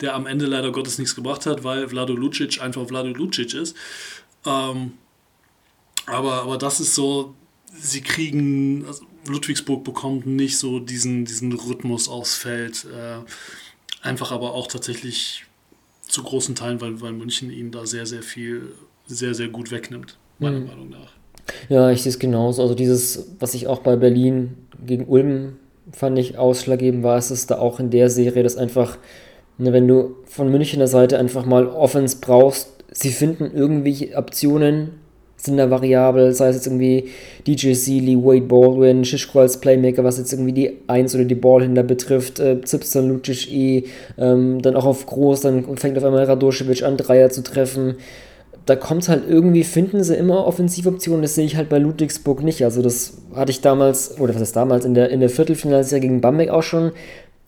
der am Ende leider Gottes nichts gebracht hat, weil Vlado Lucic einfach Vlado Lucic ist. Ähm, aber, aber das ist so, sie kriegen, also Ludwigsburg bekommt nicht so diesen, diesen Rhythmus aufs Feld. Äh, einfach aber auch tatsächlich zu großen Teilen, weil, weil München ihnen da sehr, sehr viel, sehr, sehr gut wegnimmt, meiner mhm. Meinung nach. Ja, ich sehe es genauso. Also dieses, was ich auch bei Berlin gegen Ulm fand ich ausschlaggebend war, ist es da auch in der Serie, dass einfach, ne, wenn du von Münchner Seite einfach mal Offense brauchst, sie finden irgendwie Optionen, sind da variabel, sei es jetzt irgendwie DJ Sealy, Wade Baldwin, Shishko als Playmaker, was jetzt irgendwie die Eins oder die Ballhänder betrifft, äh, Zipster, Lucic E, ähm, dann auch auf Groß, dann fängt auf einmal Radoschewitsch an, Dreier zu treffen da kommt halt irgendwie, finden sie immer Offensivoptionen, das sehe ich halt bei Ludwigsburg nicht. Also das hatte ich damals, oder was ist damals, in der, in der Viertelfinalserie gegen Bamberg auch schon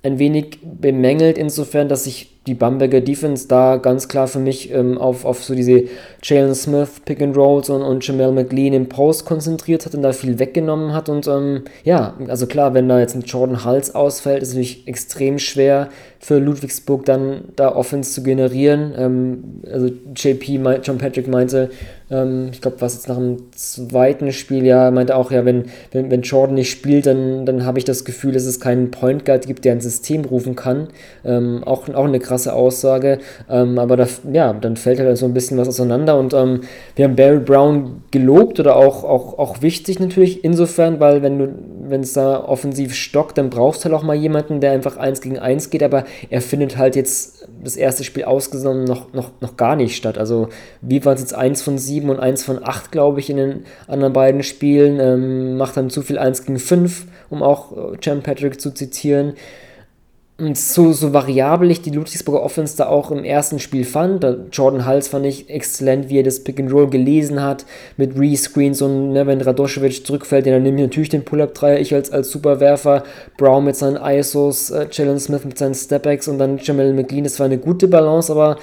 ein wenig bemängelt, insofern, dass sich die Bamberger Defense da ganz klar für mich ähm, auf, auf so diese Jalen Smith Pick and Rolls und, und Jamal McLean im Post konzentriert hat und da viel weggenommen hat. Und ähm, ja, also klar, wenn da jetzt ein Jordan Hals ausfällt, ist es natürlich extrem schwer für Ludwigsburg dann da Offense zu generieren. Ähm, also JP, John Patrick meinte, ähm, ich glaube, was jetzt nach dem zweiten Spiel, ja, meinte auch, ja, wenn, wenn, wenn Jordan nicht spielt, dann, dann habe ich das Gefühl, dass es keinen Point Guard gibt, der ein System rufen kann. Ähm, auch, auch eine krasse Aussage. Ähm, aber da, ja, dann fällt halt so ein bisschen was auseinander. Und ähm, wir haben Barry Brown gelobt oder auch, auch, auch wichtig natürlich insofern, weil wenn du, wenn es da offensiv stockt, dann brauchst du halt auch mal jemanden, der einfach eins gegen eins geht, aber er findet halt jetzt das erste Spiel ausgenommen noch, noch, noch gar nicht statt. Also wie war es jetzt eins von sieben und eins von acht, glaube ich, in den anderen beiden Spielen, ähm, macht dann zu viel eins gegen fünf, um auch äh, Champ Patrick zu zitieren. Und so, so variabel ich die Ludwigsburger Offense da auch im ersten Spiel fand, da Jordan Hals fand ich exzellent, wie er das Pick and Roll gelesen hat, mit Rescreens und ne, wenn Radoschewitsch zurückfällt, dann nehme ich natürlich den Pull-Up-Dreier, ich als, als Superwerfer, Brown mit seinen ISOs, äh, Jalen Smith mit seinen Stepbacks und dann Jamal McLean, das war eine gute Balance, aber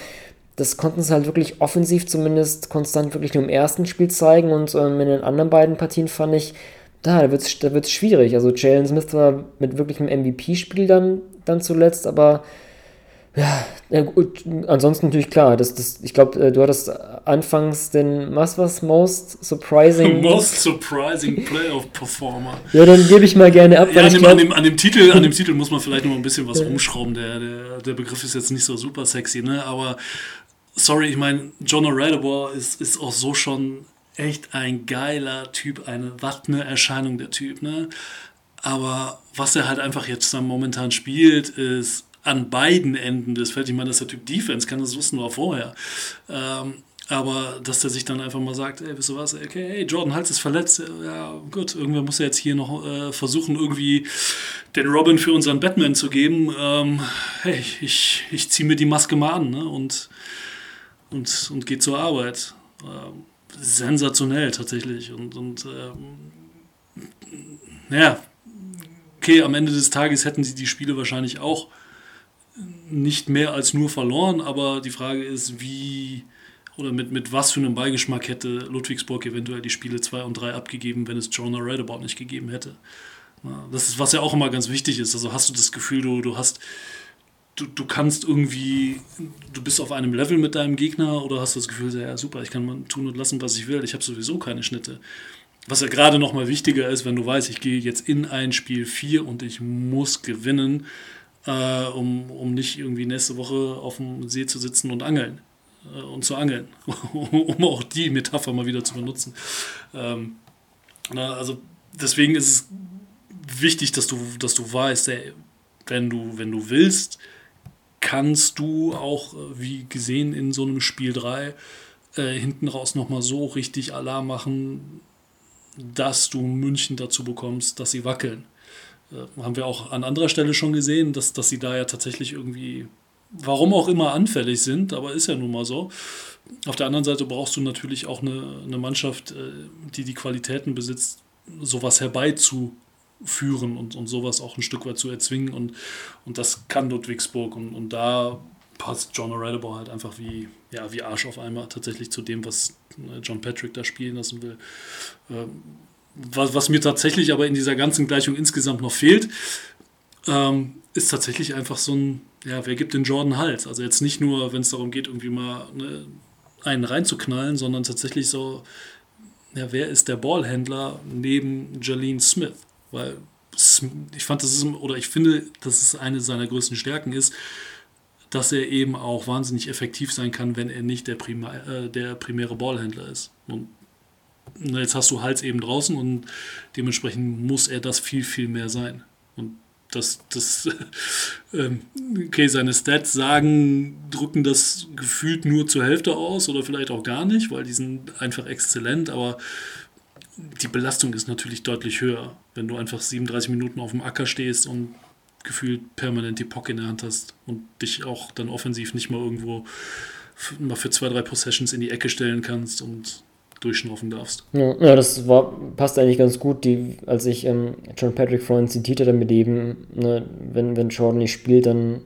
das konnten sie halt wirklich offensiv zumindest konstant wirklich nur im ersten Spiel zeigen und ähm, in den anderen beiden Partien fand ich, da, da wird es da wird's schwierig. Also Jalen Smith war mit wirklichem MVP-Spiel dann, dann zuletzt, aber ja, ja, gut, ansonsten natürlich klar, das, das, ich glaube, äh, du hattest anfangs den, was was, Most Surprising? [LAUGHS] Most Surprising Playoff Performer. Ja, dann gebe ich mal gerne ab. Ja, an, dem, glaub, an, dem, an, dem, Titel, an dem Titel muss man vielleicht noch ein bisschen was umschrauben, der, der, der Begriff ist jetzt nicht so super sexy, ne, aber sorry, ich meine, John O'Reilly ist, ist auch so schon echt ein geiler Typ, eine was eine Erscheinung der Typ, ne? Aber was er halt einfach jetzt dann momentan spielt, ist an beiden Enden des Feldes. Ich meine, das ist der Typ Defense, kann das wussten wir vorher. Ähm, aber dass der sich dann einfach mal sagt, ey, wisst du was, okay, hey, Jordan Hals ist verletzt, ja gut, irgendwer muss ja jetzt hier noch äh, versuchen, irgendwie den Robin für unseren Batman zu geben. Ähm, hey, ich, ich ziehe mir die Maske mal an ne? und, und, und gehe zur Arbeit. Ähm, sensationell tatsächlich. Und, und ähm, ja, okay, am Ende des Tages hätten sie die Spiele wahrscheinlich auch nicht mehr als nur verloren, aber die Frage ist, wie oder mit, mit was für einem Beigeschmack hätte Ludwigsburg eventuell die Spiele 2 und 3 abgegeben, wenn es Jonah Redabout nicht gegeben hätte. Das ist, was ja auch immer ganz wichtig ist. Also hast du das Gefühl, du, du hast, du, du kannst irgendwie, du bist auf einem Level mit deinem Gegner oder hast du das Gefühl, ja super, ich kann tun und lassen, was ich will, ich habe sowieso keine Schnitte. Was ja gerade nochmal wichtiger ist, wenn du weißt, ich gehe jetzt in ein Spiel 4 und ich muss gewinnen, äh, um, um nicht irgendwie nächste Woche auf dem See zu sitzen und angeln. Äh, und zu angeln. [LAUGHS] um auch die Metapher mal wieder zu benutzen. Ähm, na, also deswegen ist es wichtig, dass du, dass du weißt, ey, wenn du, wenn du willst, kannst du auch, äh, wie gesehen in so einem Spiel 3, äh, hinten raus nochmal so richtig Alarm machen, dass du München dazu bekommst, dass sie wackeln. Äh, haben wir auch an anderer Stelle schon gesehen, dass, dass sie da ja tatsächlich irgendwie, warum auch immer, anfällig sind, aber ist ja nun mal so. Auf der anderen Seite brauchst du natürlich auch eine, eine Mannschaft, äh, die die Qualitäten besitzt, sowas herbeizuführen und, und sowas auch ein Stück weit zu erzwingen. Und, und das kann Ludwigsburg. Und, und da passt John O'Reilly halt einfach wie, ja, wie Arsch auf einmal tatsächlich zu dem, was äh, John Patrick da spielen lassen will. Ähm, was, was, mir tatsächlich aber in dieser ganzen Gleichung insgesamt noch fehlt, ähm, ist tatsächlich einfach so ein, ja, wer gibt den Jordan Halt? Also jetzt nicht nur, wenn es darum geht, irgendwie mal ne, einen reinzuknallen, sondern tatsächlich so, ja, wer ist der Ballhändler neben Jalene Smith? Weil ich fand, das ist, oder ich finde, dass es eine seiner größten Stärken ist, dass er eben auch wahnsinnig effektiv sein kann, wenn er nicht der, Prima, äh, der primäre Ballhändler ist. Und jetzt hast du Hals eben draußen und dementsprechend muss er das viel, viel mehr sein. Und das, das [LAUGHS] ähm, okay, seine Stats sagen, drücken das gefühlt nur zur Hälfte aus oder vielleicht auch gar nicht, weil die sind einfach exzellent, aber die Belastung ist natürlich deutlich höher, wenn du einfach 37 Minuten auf dem Acker stehst und gefühlt permanent die Pock in der Hand hast und dich auch dann offensiv nicht mal irgendwo mal für zwei, drei Possessions in die Ecke stellen kannst und durchschnaufen darfst. Ja, ja das war, passt eigentlich ganz gut, die, als ich ähm, John Patrick vorhin zitiert hatte mit eben, ne, wenn, wenn Jordan nicht spielt, dann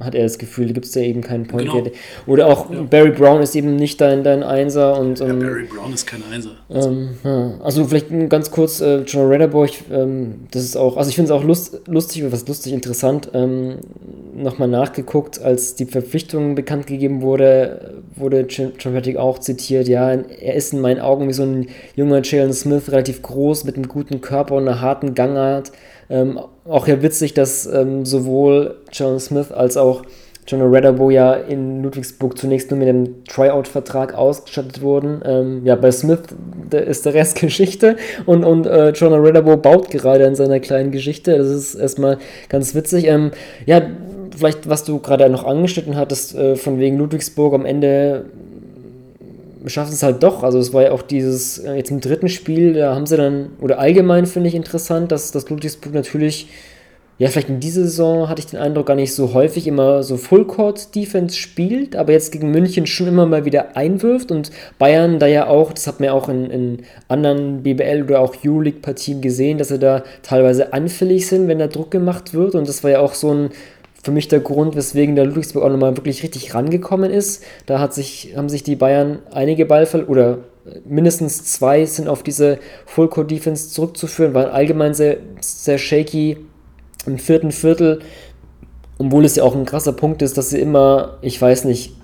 hat er das Gefühl, da gibt es da eben keinen Point genau. Oder auch ja. Barry Brown ist eben nicht dein, dein Einser. Und, ähm, ja, Barry Brown ist kein Einser. Ähm, ja. Also vielleicht ganz kurz, äh, John Redderboy, ähm, das ist auch, also ich finde es auch lust, lustig, was lustig, interessant. Ähm, nochmal nachgeguckt, als die Verpflichtung bekannt gegeben wurde, wurde John Patrick auch zitiert, ja, er ist in meinen Augen wie so ein junger Jalen Smith, relativ groß, mit einem guten Körper und einer harten Gangart. Ähm, auch ja witzig, dass ähm, sowohl Jalen Smith als auch John Redabo ja in Ludwigsburg zunächst nur mit dem Tryout-Vertrag ausgestattet wurden. Ähm, ja, bei Smith ist der Rest [LAUGHS] Geschichte und, und äh, John Redabo baut gerade an seiner kleinen Geschichte. Das ist erstmal ganz witzig. Ähm, ja, vielleicht, was du gerade noch angeschnitten hattest, äh, von wegen Ludwigsburg am Ende schaffen es halt doch. Also es war ja auch dieses, äh, jetzt im dritten Spiel, da haben sie dann, oder allgemein finde ich interessant, dass, dass Ludwigsburg natürlich ja, vielleicht in dieser Saison hatte ich den Eindruck, gar nicht so häufig immer so Full-Court-Defense spielt, aber jetzt gegen München schon immer mal wieder einwirft und Bayern da ja auch, das hat man ja auch in, in anderen BBL oder auch Euroleague-Partien gesehen, dass sie da teilweise anfällig sind, wenn da Druck gemacht wird und das war ja auch so ein für mich der Grund, weswegen der Ludwigsburg auch nochmal wirklich richtig rangekommen ist. Da hat sich, haben sich die Bayern einige Ballfall oder mindestens zwei sind auf diese Full-Court-Defense zurückzuführen, waren allgemein sehr, sehr shaky im vierten Viertel, obwohl es ja auch ein krasser Punkt ist, dass sie immer, ich weiß nicht,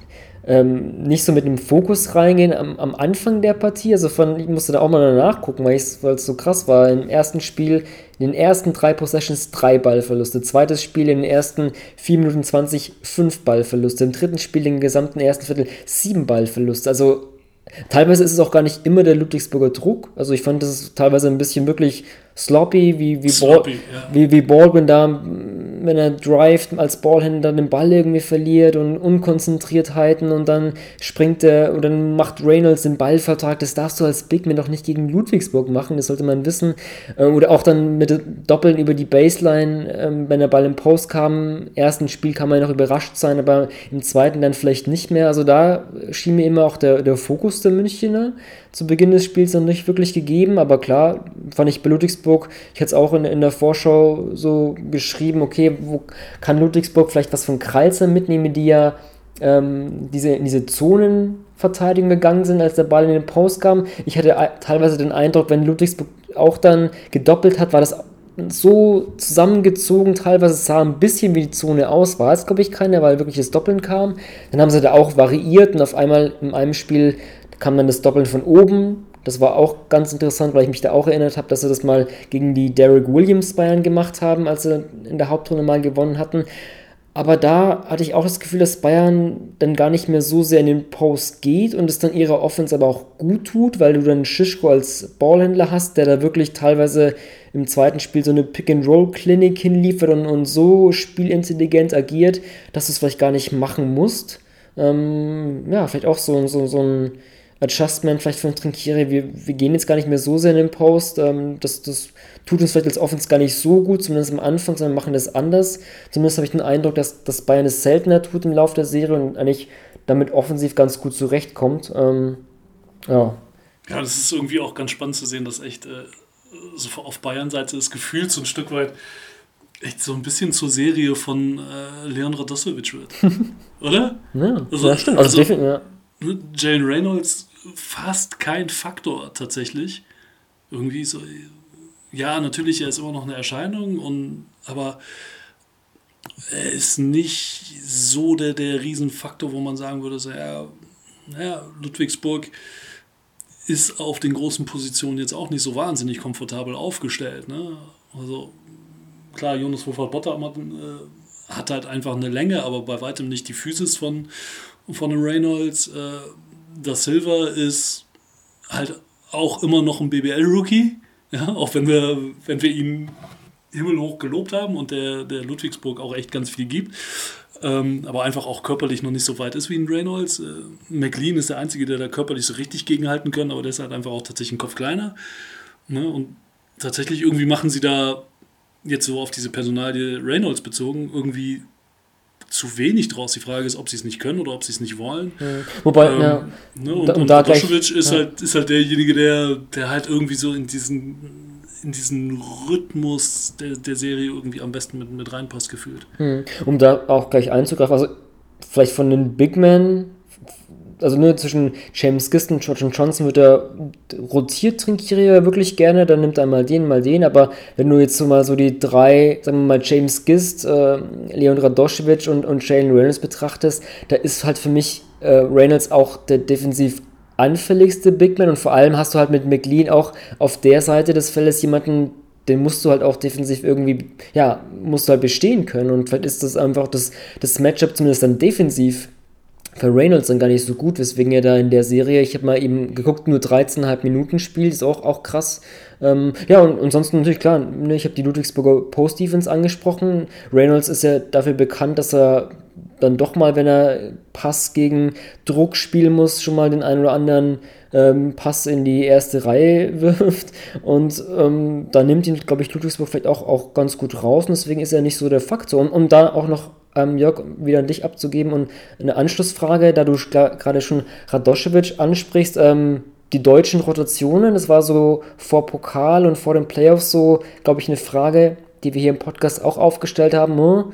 ähm, nicht so mit dem Fokus reingehen am, am, Anfang der Partie. Also von, ich musste da auch mal nachgucken, weil es so krass war. Im ersten Spiel, in den ersten drei Possessions drei Ballverluste. Zweites Spiel in den ersten 4 Minuten 20 fünf Ballverluste. Im dritten Spiel im gesamten ersten Viertel sieben Ballverluste. Also Teilweise ist es auch gar nicht immer der Ludwigsburger Druck. Also ich fand das teilweise ein bisschen wirklich sloppy, wie, wie, sloppy, Ball, ja. wie, wie Baldwin da wenn er drivet, als Ballhändler den Ball irgendwie verliert und Unkonzentriertheiten und dann springt er oder dann macht Reynolds den Ballvertrag. Das darfst du als Bigman doch nicht gegen Ludwigsburg machen, das sollte man wissen. Äh, oder auch dann mit Doppeln über die Baseline, ähm, wenn der Ball im Post kam. Im ersten Spiel kann man noch überrascht sein, aber im zweiten dann vielleicht nicht mehr. Also da schien mir immer auch der, der Fokus der Münchner zu Beginn des Spiels noch nicht wirklich gegeben, aber klar, fand ich bei Ludwigsburg, ich hätte es auch in, in der Vorschau so geschrieben, okay, wo kann Ludwigsburg vielleicht was von Kralzer mitnehmen, die ja ähm, diese, in diese Zonenverteidigung gegangen sind, als der Ball in den Post kam. Ich hatte teilweise den Eindruck, wenn Ludwigsburg auch dann gedoppelt hat, war das so zusammengezogen, teilweise sah ein bisschen wie die Zone aus, war es glaube ich keiner, weil wirklich das Doppeln kam. Dann haben sie da auch variiert und auf einmal in einem Spiel kam dann das Doppeln von oben. Das war auch ganz interessant, weil ich mich da auch erinnert habe, dass sie das mal gegen die Derek Williams Bayern gemacht haben, als sie in der Hauptrunde mal gewonnen hatten. Aber da hatte ich auch das Gefühl, dass Bayern dann gar nicht mehr so sehr in den Post geht und es dann ihrer Offense aber auch gut tut, weil du dann Schischko als Ballhändler hast, der da wirklich teilweise im zweiten Spiel so eine Pick-and-Roll-Klinik hinliefert und, und so spielintelligent agiert, dass du es vielleicht gar nicht machen musst. Ähm, ja, vielleicht auch so, so, so ein Adjustment vielleicht von Trinkiere. Wir, wir gehen jetzt gar nicht mehr so sehr in den Post. Ähm, das, das tut uns vielleicht als Offense gar nicht so gut, zumindest am Anfang, sondern machen das anders. Zumindest habe ich den Eindruck, dass, dass Bayern es seltener tut im Laufe der Serie und eigentlich damit offensiv ganz gut zurechtkommt. Ähm, ja. Ja, das ist irgendwie auch ganz spannend zu sehen, dass echt äh, so auf Bayern-Seite das Gefühl so ein Stück weit echt so ein bisschen zur Serie von äh, Leon Radosovic wird. [LAUGHS] Oder? Ja, also, ja stimmt. Also, also ja. Jane Reynolds fast kein Faktor tatsächlich. Irgendwie so, ja, natürlich, er ist immer noch eine Erscheinung, und, aber er ist nicht so der, der Riesenfaktor, wo man sagen würde, so, ja, ja, Ludwigsburg ist auf den großen Positionen jetzt auch nicht so wahnsinnig komfortabel aufgestellt. Ne? Also klar, Jonas Wolfert-Botter äh, hat halt einfach eine Länge, aber bei weitem nicht die Physis von, von Reynolds. Äh, da Silva ist halt auch immer noch ein BBL-Rookie, ja, auch wenn wir, wenn wir ihn himmelhoch gelobt haben und der, der Ludwigsburg auch echt ganz viel gibt. Ähm, aber einfach auch körperlich noch nicht so weit ist wie ein Reynolds. Äh, McLean ist der Einzige, der da körperlich so richtig gegenhalten kann, aber der ist halt einfach auch tatsächlich ein Kopf kleiner. Ne? Und tatsächlich irgendwie machen sie da jetzt so auf diese Personalie Reynolds bezogen irgendwie zu wenig draus. Die Frage ist, ob sie es nicht können oder ob sie es nicht wollen. Ja. Wobei, ähm, ja. Ne, und, da, und, und da Doschewitsch ist, ja. halt, ist halt derjenige, der, der halt irgendwie so in diesen, in diesen Rhythmus der, der Serie irgendwie am besten mit, mit reinpasst gefühlt. Hm. Um da auch gleich einzugreifen, also vielleicht von den Big Men also nur zwischen James Gist und George Johnson wird er rotiert, trinkiere er wirklich gerne, dann nimmt er mal den, mal den, aber wenn du jetzt so mal so die drei, sagen wir mal James Gist, äh, Leon Radoschewitsch und, und Jalen Reynolds betrachtest, da ist halt für mich äh, Reynolds auch der defensiv anfälligste Big Man. Und vor allem hast du halt mit McLean auch auf der Seite des Feldes jemanden, den musst du halt auch defensiv irgendwie, ja, musst du halt bestehen können. Und vielleicht ist das einfach das, das Matchup zumindest dann defensiv für Reynolds dann gar nicht so gut, weswegen er da in der Serie, ich habe mal eben geguckt, nur 13,5 Minuten spielt, ist auch, auch krass. Ähm, ja, und ansonsten natürlich klar, ne, ich habe die Ludwigsburger Post-Defense angesprochen. Reynolds ist ja dafür bekannt, dass er dann doch mal, wenn er Pass gegen Druck spielen muss, schon mal den einen oder anderen ähm, Pass in die erste Reihe [LAUGHS] wirft. Und ähm, da nimmt ihn, glaube ich, Ludwigsburg vielleicht auch, auch ganz gut raus. Und deswegen ist er nicht so der Faktor. Und um da auch noch ähm, Jörg, wieder an dich abzugeben und eine Anschlussfrage, da du gerade schon Radoschewitsch ansprichst, ähm, die deutschen Rotationen, das war so vor Pokal und vor den Playoffs so, glaube ich, eine Frage, die wir hier im Podcast auch aufgestellt haben. Hm?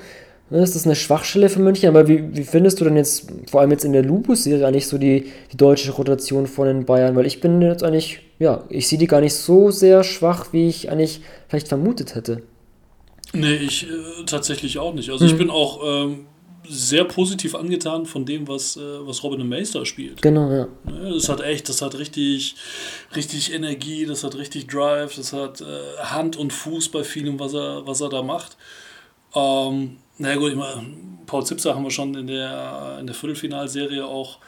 Ist das eine Schwachstelle für München? Aber wie, wie findest du denn jetzt, vor allem jetzt in der Lupus-Serie, eigentlich so die, die deutsche Rotation von den Bayern? Weil ich bin jetzt eigentlich, ja, ich sehe die gar nicht so sehr schwach, wie ich eigentlich vielleicht vermutet hätte. Nee, ich äh, tatsächlich auch nicht. Also mhm. ich bin auch ähm, sehr positiv angetan von dem, was, äh, was Robin Meister spielt. Genau, ja. Ne, das hat echt, das hat richtig, richtig Energie, das hat richtig Drive, das hat äh, Hand und Fuß bei vielem, was er, was er da macht. Ähm, na gut, ich meine, Paul Zipser haben wir schon in der, in der Viertelfinalserie auch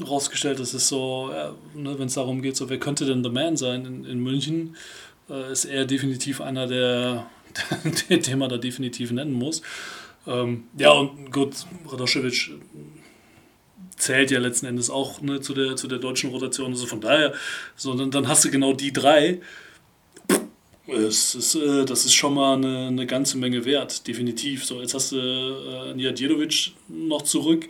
rausgestellt. Das ist so, ja, ne, wenn es darum geht, so wer könnte denn der Man sein in, in München, äh, ist er definitiv einer, der, [LAUGHS] den man da definitiv nennen muss. Ähm, ja, und gut, Radoschewitsch zählt ja letzten Endes auch ne, zu, der, zu der deutschen Rotation. Also von daher, so, dann, dann hast du genau die drei es ist, äh, das ist schon mal eine, eine ganze Menge wert, definitiv. So, jetzt hast du äh, Nijadjedovic noch zurück.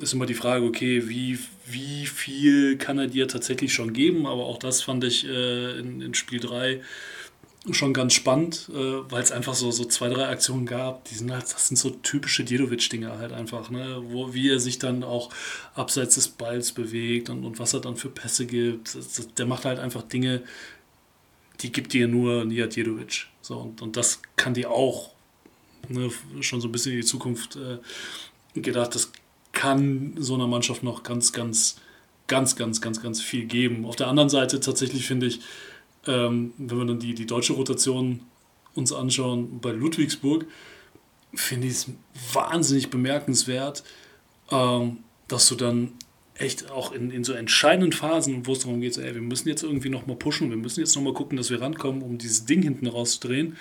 Ist immer die Frage, okay, wie, wie viel kann er dir tatsächlich schon geben? Aber auch das fand ich äh, in, in Spiel 3 schon ganz spannend, äh, weil es einfach so, so zwei, drei Aktionen gab, die sind halt, das sind so typische Djedovic-Dinge halt einfach, ne? Wo, wie er sich dann auch abseits des Balls bewegt und, und was er dann für Pässe gibt. Das, das, der macht halt einfach Dinge, die gibt dir nur Nijatjedovic. So, und, und das kann dir auch ne, schon so ein bisschen in die Zukunft äh, gedacht, das kann so einer Mannschaft noch ganz, ganz, ganz, ganz, ganz, ganz viel geben. Auf der anderen Seite tatsächlich finde ich, ähm, wenn wir dann die, die deutsche Rotation uns anschauen bei Ludwigsburg, finde ich es wahnsinnig bemerkenswert, ähm, dass du dann echt auch in, in so entscheidenden Phasen, wo es darum geht, so, ey, wir müssen jetzt irgendwie nochmal pushen, wir müssen jetzt nochmal gucken, dass wir rankommen, um dieses Ding hinten rauszudrehen,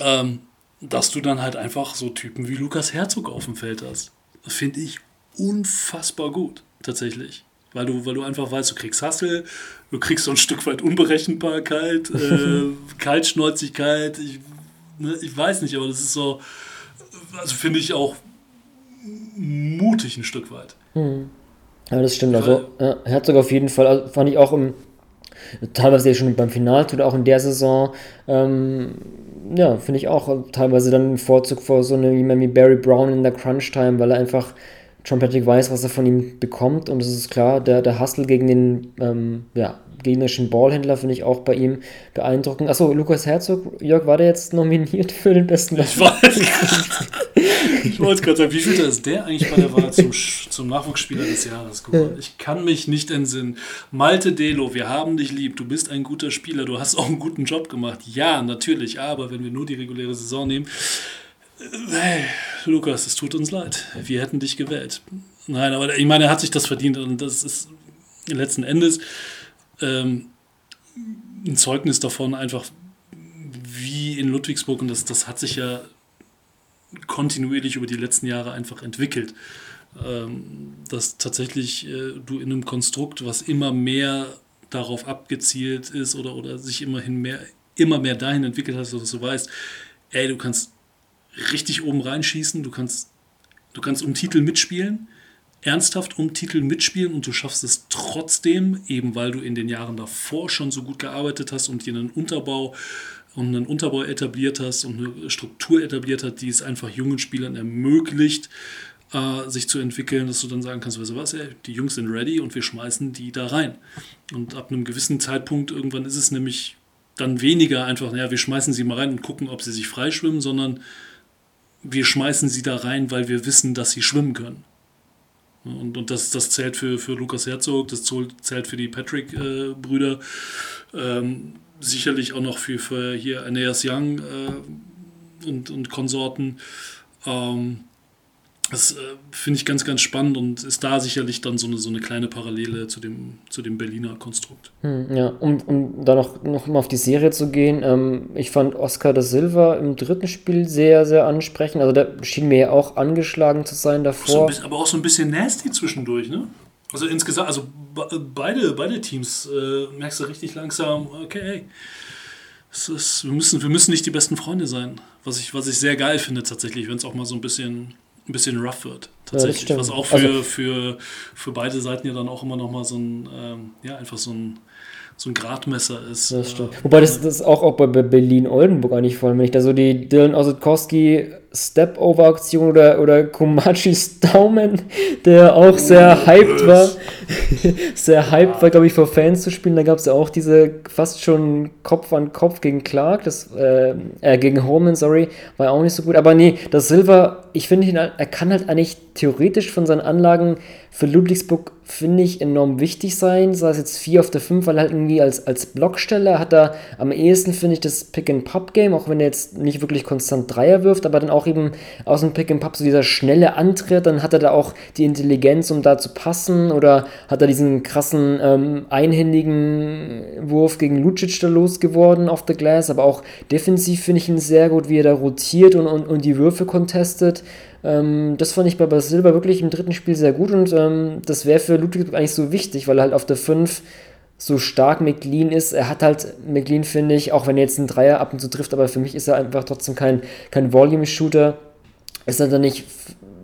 ähm, dass du dann halt einfach so Typen wie Lukas Herzog auf dem Feld hast. Finde ich unfassbar gut, tatsächlich. Weil du, weil du einfach weißt, du kriegst Hassel, du kriegst so ein Stück weit Unberechenbarkeit, äh, [LAUGHS] Kaltschnäuzigkeit, ich, ne, ich weiß nicht, aber das ist so, also finde ich auch mutig ein Stück weit. Hm. Ja, das stimmt. Also, ja, Herzog auf jeden Fall, also, fand ich auch im, teilweise ja schon beim Final oder auch in der Saison, ähm, ja, finde ich auch teilweise dann einen Vorzug vor so einem wie Barry Brown in der Crunch-Time, weil er einfach John Patrick weiß, was er von ihm bekommt und es ist klar, der, der Hustle gegen den ähm, ja, gegnerischen Ballhändler finde ich auch bei ihm beeindruckend. Achso, Lukas Herzog, Jörg, war der jetzt nominiert für den besten Ich weiß. ich wollte gerade sagen, wie viel ist der eigentlich bei der Wahl zum, zum Nachwuchsspieler des Jahres geworden? Ich kann mich nicht entsinnen. Malte Delo, wir haben dich lieb, du bist ein guter Spieler, du hast auch einen guten Job gemacht. Ja, natürlich, aber wenn wir nur die reguläre Saison nehmen, hey, Lukas, es tut uns leid. Wir hätten dich gewählt. Nein, aber ich meine, er hat sich das verdient und das ist letzten Endes ähm, ein Zeugnis davon, einfach wie in Ludwigsburg, und das, das hat sich ja kontinuierlich über die letzten Jahre einfach entwickelt, ähm, dass tatsächlich äh, du in einem Konstrukt, was immer mehr darauf abgezielt ist oder, oder sich immerhin mehr, immer mehr dahin entwickelt hast, dass du weißt, ey, du kannst richtig oben reinschießen, du kannst, du kannst um Titel mitspielen, ernsthaft um Titel mitspielen und du schaffst es trotzdem, eben weil du in den Jahren davor schon so gut gearbeitet hast und dir einen Unterbau und einen Unterbau etabliert hast und eine Struktur etabliert hast, die es einfach jungen Spielern ermöglicht, äh, sich zu entwickeln, dass du dann sagen kannst, weißt du was, ey, die Jungs sind ready und wir schmeißen die da rein. Und ab einem gewissen Zeitpunkt, irgendwann ist es nämlich dann weniger einfach, naja, wir schmeißen sie mal rein und gucken, ob sie sich freischwimmen, sondern wir schmeißen sie da rein, weil wir wissen, dass sie schwimmen können. Und, und das, das zählt für, für Lukas Herzog, das zählt für die Patrick-Brüder, äh, ähm, sicherlich auch noch für, für hier Aeneas Young äh, und, und Konsorten. Ähm, das äh, finde ich ganz, ganz spannend und ist da sicherlich dann so eine, so eine kleine Parallele zu dem, zu dem Berliner Konstrukt. Hm, ja, um, um da noch, noch mal auf die Serie zu gehen, ähm, ich fand Oscar da Silva im dritten Spiel sehr, sehr ansprechend. Also der schien mir ja auch angeschlagen zu sein davor. So aber auch so ein bisschen nasty zwischendurch, ne? Also insgesamt, also beide, beide Teams äh, merkst du richtig langsam, okay, ist, wir, müssen, wir müssen nicht die besten Freunde sein. Was ich, was ich sehr geil finde tatsächlich, wenn es auch mal so ein bisschen ein bisschen rough wird. Tatsächlich. Ja, was auch für, also, für, für beide Seiten ja dann auch immer noch mal so ein, ähm, ja, einfach so ein, so ein Gradmesser ist. Das stimmt. Wobei das, das auch, auch bei Berlin-Oldenburg eigentlich vor allem, wenn ich da so die Dylan Osetkowski Step-Over-Aktion oder, oder Komachis Daumen, der auch sehr hyped war. [LAUGHS] sehr hyped war, glaube ich, vor Fans zu spielen. Da gab es ja auch diese fast schon Kopf an Kopf gegen Clark, das, äh, äh, gegen Holman, sorry, war ja auch nicht so gut. Aber nee, das Silver, ich finde ihn, er kann halt eigentlich theoretisch von seinen Anlagen für Ludwigsburg, finde ich, enorm wichtig sein. Sei es jetzt 4 auf der 5, weil halt irgendwie als, als Blocksteller hat er am ehesten, finde ich, das Pick-and-Pop-Game, auch wenn er jetzt nicht wirklich konstant Dreier wirft, aber dann auch eben aus dem Pick-and-Pop so dieser schnelle Antritt, dann hat er da auch die Intelligenz, um da zu passen oder hat er diesen krassen ähm, einhändigen Wurf gegen Lucic da losgeworden auf der Glass, aber auch defensiv finde ich ihn sehr gut, wie er da rotiert und, und, und die Würfe contestet. Ähm, das fand ich bei Basilba wirklich im dritten Spiel sehr gut und ähm, das wäre für Ludwigsburg eigentlich so wichtig, weil er halt auf der 5 so stark McLean ist. Er hat halt McLean, finde ich, auch wenn er jetzt einen Dreier ab und zu trifft, aber für mich ist er einfach trotzdem kein, kein Volume-Shooter. Ist er dann nicht,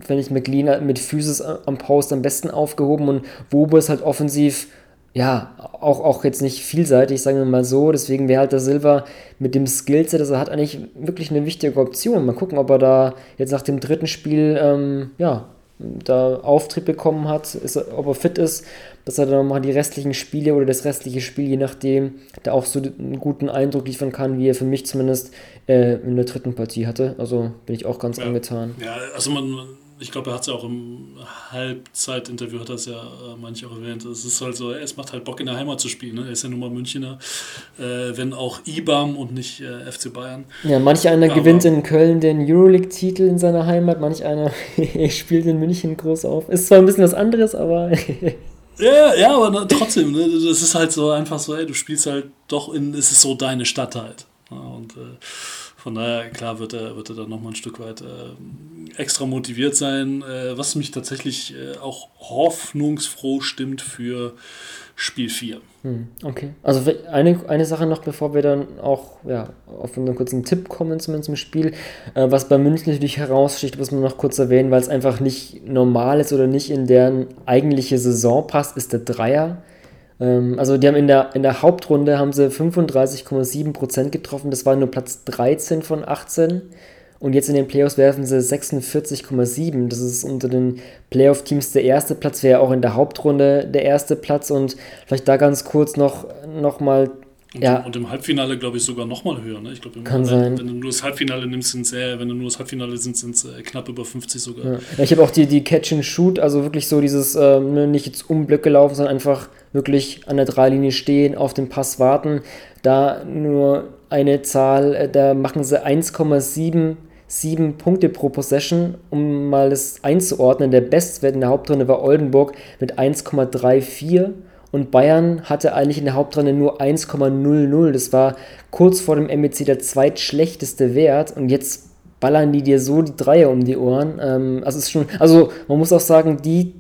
finde ich, McLean mit Physis am Post am besten aufgehoben und Wobe ist halt offensiv ja, auch, auch jetzt nicht vielseitig, sagen wir mal so. Deswegen wäre halt der Silver mit dem Skillset, das er hat, eigentlich wirklich eine wichtige Option. Mal gucken, ob er da jetzt nach dem dritten Spiel, ähm, ja, da Auftrieb bekommen hat, ist, ob er fit ist, dass er dann nochmal die restlichen Spiele oder das restliche Spiel, je nachdem, da auch so einen guten Eindruck liefern kann, wie er für mich zumindest äh, in der dritten Partie hatte. Also bin ich auch ganz ja. angetan. Ja, also man, ich glaube, er hat es ja auch im Halbzeitinterview, hat das ja äh, manche auch erwähnt. Es ist halt so, es macht halt Bock in der Heimat zu spielen. Ne? Er ist ja nun mal Münchner, äh, wenn auch IBAM und nicht äh, FC Bayern. Ja, manch einer aber gewinnt in Köln den Euroleague-Titel in seiner Heimat, manch einer [LAUGHS] spielt in München groß auf. Ist zwar ein bisschen was anderes, aber. [LAUGHS] ja, ja, aber trotzdem, ne? das ist halt so einfach so, ey, du spielst halt doch in, es ist so deine Stadt halt. Ja, und äh, von daher, klar, wird er, wird er dann nochmal ein Stück weit äh, extra motiviert sein, äh, was mich tatsächlich äh, auch hoffnungsfroh stimmt für Spiel 4. Hm, okay. Also eine, eine Sache noch, bevor wir dann auch ja, auf einen kurzen Tipp kommen, zumindest im Spiel, äh, was bei München natürlich heraussticht, muss man noch kurz erwähnen, weil es einfach nicht normal ist oder nicht in deren eigentliche Saison passt, ist der Dreier. Ähm, also die haben in der, in der Hauptrunde haben sie 35,7% getroffen, das war nur Platz 13 von 18. Und jetzt in den Playoffs werfen sie 46,7. Das ist unter den Playoff-Teams der erste Platz, wäre auch in der Hauptrunde der erste Platz. Und vielleicht da ganz kurz noch, noch mal und, ja. und im Halbfinale, glaube ich, sogar noch mal höher. Ne? Ich glaube, Kann sein. wenn du nur das Halbfinale nimmst, sind es äh, wenn du nur das Halbfinale sind, sind es äh, knapp über 50 sogar. Ja. Ja, ich habe auch die, die Catch and Shoot, also wirklich so dieses, ähm, ne, nicht jetzt um Blöcke laufen, sondern einfach wirklich an der Dreilinie stehen, auf den Pass warten. Da nur eine Zahl, äh, da machen sie 1,7 7 Punkte pro Possession, um mal das einzuordnen. Der Bestwert in der Hauptrunde war Oldenburg mit 1,34 und Bayern hatte eigentlich in der Hauptrunde nur 1,00. Das war kurz vor dem MEC der zweitschlechteste Wert und jetzt ballern die dir so die Dreier um die Ohren. Ähm, also, ist schon, also man muss auch sagen, die,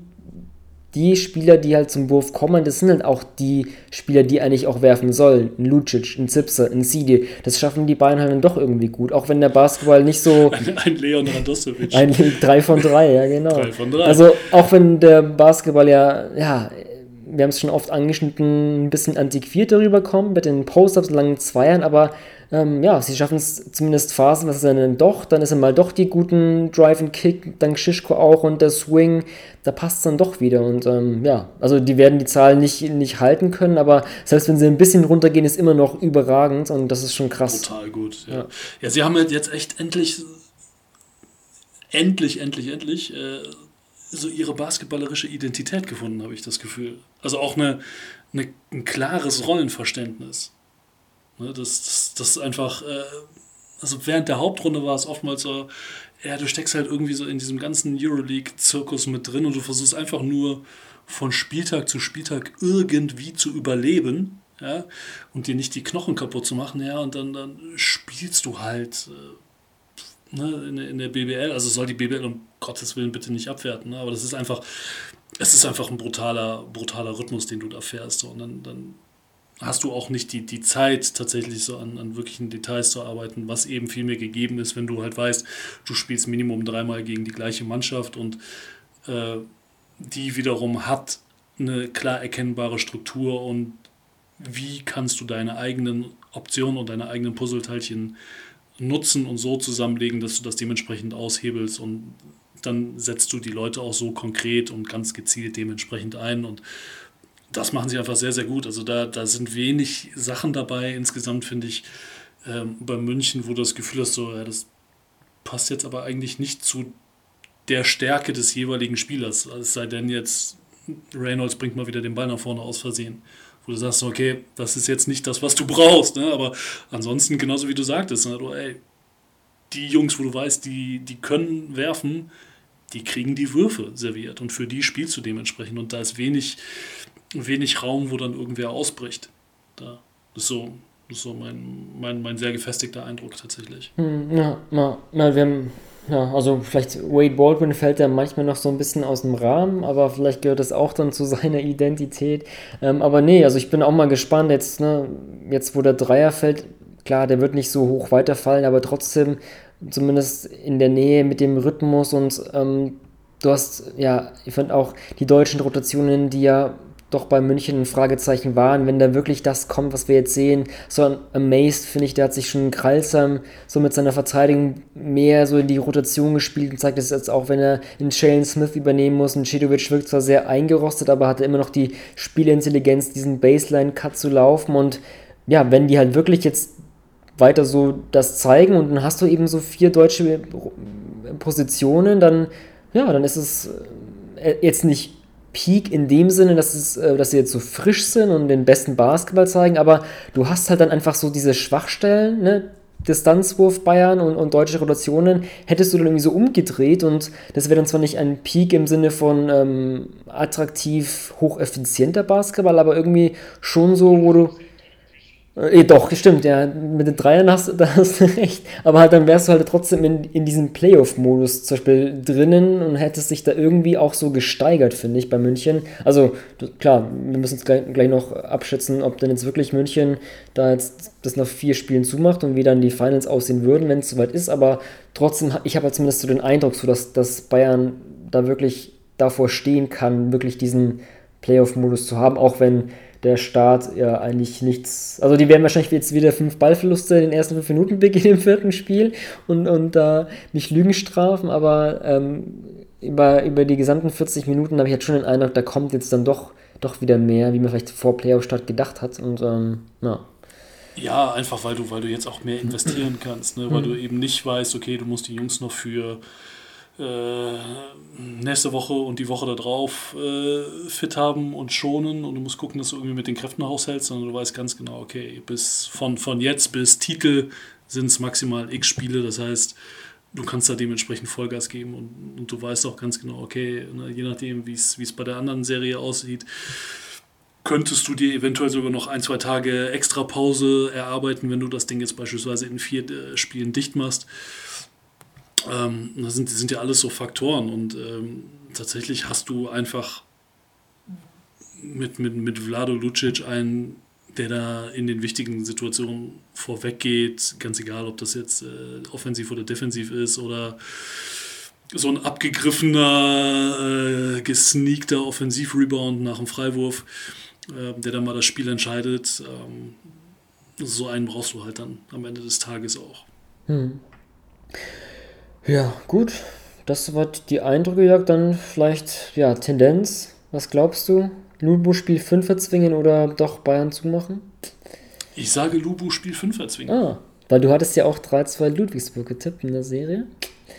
die Spieler, die halt zum Wurf kommen, das sind halt auch die Spieler, die eigentlich auch werfen sollen. Ein Lucic, ein Zipser, ein Sidi. Das schaffen die Bayern halt dann doch irgendwie gut. Auch wenn der Basketball nicht so. [LAUGHS] Ein, ein Leon Radosovic. Ein 3 von 3, ja genau. 3 von 3. Also auch wenn der Basketball ja, ja wir haben es schon oft angeschnitten, ein bisschen antiquiert darüber kommen mit den Post-Ups, langen Zweiern, aber ähm, ja, sie schaffen es zumindest Phasen, was ist dann doch, dann ist er mal doch die guten Drive and Kick, dank Shishko auch und der Swing, da passt es dann doch wieder und ähm, ja, also die werden die Zahlen nicht, nicht halten können, aber selbst wenn sie ein bisschen runtergehen, ist immer noch überragend und das ist schon krass. Total gut, ja. Ja, ja sie haben halt jetzt echt endlich, endlich, endlich, endlich äh, so ihre basketballerische Identität gefunden, habe ich das Gefühl. Also auch eine, eine, ein klares Rollenverständnis. Ne, das, das, das ist einfach, äh, also während der Hauptrunde war es oftmals so, ja, du steckst halt irgendwie so in diesem ganzen Euroleague-Zirkus mit drin und du versuchst einfach nur von Spieltag zu Spieltag irgendwie zu überleben, ja, und dir nicht die Knochen kaputt zu machen, ja, und dann, dann spielst du halt äh, ne, in, in der BBL, also soll die BBL um Gottes Willen bitte nicht abwerten, ne, aber das ist einfach, es ist einfach ein brutaler, brutaler Rhythmus, den du da fährst, so, und dann, dann hast du auch nicht die, die Zeit, tatsächlich so an, an wirklichen Details zu arbeiten, was eben viel mehr gegeben ist, wenn du halt weißt, du spielst Minimum dreimal gegen die gleiche Mannschaft und äh, die wiederum hat eine klar erkennbare Struktur und wie kannst du deine eigenen Optionen und deine eigenen Puzzleteilchen nutzen und so zusammenlegen, dass du das dementsprechend aushebelst und dann setzt du die Leute auch so konkret und ganz gezielt dementsprechend ein und das machen sie einfach sehr, sehr gut. Also da, da sind wenig Sachen dabei. Insgesamt finde ich ähm, bei München, wo du das Gefühl hast, so, ja, das passt jetzt aber eigentlich nicht zu der Stärke des jeweiligen Spielers. Es sei denn jetzt, Reynolds bringt mal wieder den Ball nach vorne aus Versehen. Wo du sagst, okay, das ist jetzt nicht das, was du brauchst. Ne? Aber ansonsten, genauso wie du sagtest, ne? du, ey, die Jungs, wo du weißt, die, die können werfen, die kriegen die Würfe serviert. Und für die spielst du dementsprechend. Und da ist wenig, wenig Raum, wo dann irgendwer ausbricht. Da ist so, ist so mein, mein, mein sehr gefestigter Eindruck tatsächlich. Hm, ja, na, na, wir haben, ja, also vielleicht Wade Baldwin fällt ja manchmal noch so ein bisschen aus dem Rahmen, aber vielleicht gehört das auch dann zu [LAUGHS] seiner Identität. Ähm, aber nee, also ich bin auch mal gespannt, jetzt, ne, jetzt wo der Dreier fällt, klar, der wird nicht so hoch weiterfallen, aber trotzdem zumindest in der Nähe mit dem Rhythmus und ähm, du hast, ja, ich fand auch die deutschen Rotationen, die ja doch bei München ein Fragezeichen waren, wenn da wirklich das kommt, was wir jetzt sehen. So ein Amazed, finde ich, der hat sich schon Kralsam so mit seiner Verteidigung mehr so in die Rotation gespielt und zeigt es jetzt auch, wenn er in Shane Smith übernehmen muss. Und Cedovic wirkt zwar sehr eingerostet, aber hatte immer noch die Spielintelligenz, diesen Baseline-Cut zu laufen. Und ja, wenn die halt wirklich jetzt weiter so das zeigen und dann hast du eben so vier deutsche Positionen, dann ja, dann ist es äh, jetzt nicht Peak in dem Sinne, dass, es, äh, dass sie jetzt so frisch sind und den besten Basketball zeigen, aber du hast halt dann einfach so diese Schwachstellen, ne? Distanzwurf Bayern und, und deutsche Rotationen, hättest du dann irgendwie so umgedreht und das wäre dann zwar nicht ein Peak im Sinne von ähm, attraktiv, hocheffizienter Basketball, aber irgendwie schon so, wo du äh, doch, stimmt, ja. Mit den Dreiern hast, [LAUGHS] da hast du recht. Aber halt, dann wärst du halt trotzdem in, in diesem Playoff-Modus zum Beispiel drinnen und hättest dich da irgendwie auch so gesteigert, finde ich, bei München. Also, klar, wir müssen es gleich, gleich noch abschätzen, ob denn jetzt wirklich München da jetzt das nach vier Spielen zumacht und wie dann die Finals aussehen würden, wenn es soweit ist. Aber trotzdem, ich habe halt zumindest so den Eindruck, so dass, dass Bayern da wirklich davor stehen kann, wirklich diesen Playoff-Modus zu haben, auch wenn der Start ja eigentlich nichts. Also die werden wahrscheinlich jetzt wieder fünf Ballverluste in den ersten fünf Minuten beginnen im vierten Spiel und, und da äh, nicht Lügen strafen, aber ähm, über, über die gesamten 40 Minuten habe ich jetzt schon den Eindruck, da kommt jetzt dann doch, doch wieder mehr, wie man vielleicht vor Playoff-Start gedacht hat. Und ähm, ja. Ja, einfach weil du, weil du jetzt auch mehr investieren kannst, ne? weil du eben nicht weißt, okay, du musst die Jungs noch für nächste Woche und die Woche darauf äh, fit haben und schonen und du musst gucken, dass du irgendwie mit den Kräften haushältst, sondern du weißt ganz genau, okay, bis von, von jetzt bis Titel sind es maximal x Spiele, das heißt, du kannst da dementsprechend Vollgas geben und, und du weißt auch ganz genau, okay, ne, je nachdem, wie es bei der anderen Serie aussieht, könntest du dir eventuell sogar noch ein, zwei Tage extra Pause erarbeiten, wenn du das Ding jetzt beispielsweise in vier äh, Spielen dicht machst. Ähm, das sind, sind ja alles so Faktoren und ähm, tatsächlich hast du einfach mit, mit, mit Vlado Lucic einen, der da in den wichtigen Situationen vorweggeht, ganz egal, ob das jetzt äh, offensiv oder defensiv ist oder so ein abgegriffener, äh, gesneakter Offensivrebound nach dem Freiwurf, äh, der dann mal das Spiel entscheidet. Ähm, so einen brauchst du halt dann am Ende des Tages auch. Hm. Ja, gut. Das soweit die Eindrücke, Jörg. Dann vielleicht, ja, Tendenz. Was glaubst du? Lubu Spiel 5 erzwingen oder doch Bayern zumachen? Ich sage Lubu Spiel 5 erzwingen. Ah, weil du hattest ja auch 3-2 Ludwigsburg getippt in der Serie.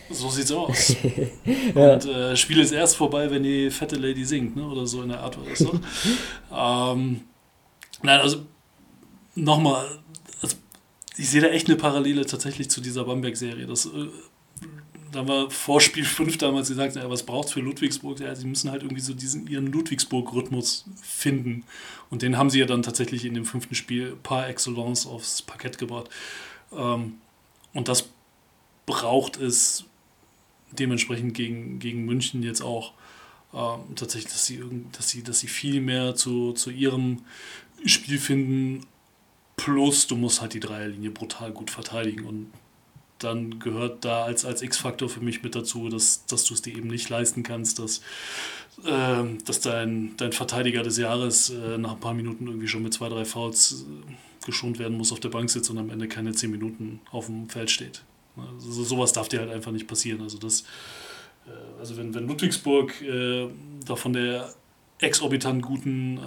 So sieht's [LAUGHS] aus. ja. Und äh, Spiel ist erst vorbei, wenn die fette Lady singt, ne? oder so in der Art war das doch. ähm, nein, also nochmal, also, ich sehe da echt eine Parallele tatsächlich zu dieser Bamberg-Serie. Das äh, da war vor Spiel 5 damals gesagt, ja, was braucht es für Ludwigsburg? Ja, sie müssen halt irgendwie so diesen ihren Ludwigsburg-Rhythmus finden. Und den haben sie ja dann tatsächlich in dem fünften Spiel par excellence aufs Parkett gebracht. Ähm, und das braucht es dementsprechend gegen, gegen München jetzt auch. Ähm, tatsächlich, dass sie, dass, sie, dass sie viel mehr zu, zu ihrem Spiel finden. Plus, du musst halt die Dreierlinie brutal gut verteidigen. Und dann gehört da als, als X-Faktor für mich mit dazu, dass, dass du es dir eben nicht leisten kannst, dass, äh, dass dein, dein Verteidiger des Jahres äh, nach ein paar Minuten irgendwie schon mit zwei, drei Fouls äh, geschont werden muss, auf der Bank sitzt und am Ende keine zehn Minuten auf dem Feld steht. Also sowas darf dir halt einfach nicht passieren. Also das, äh, also wenn, wenn Ludwigsburg äh, da von der exorbitant guten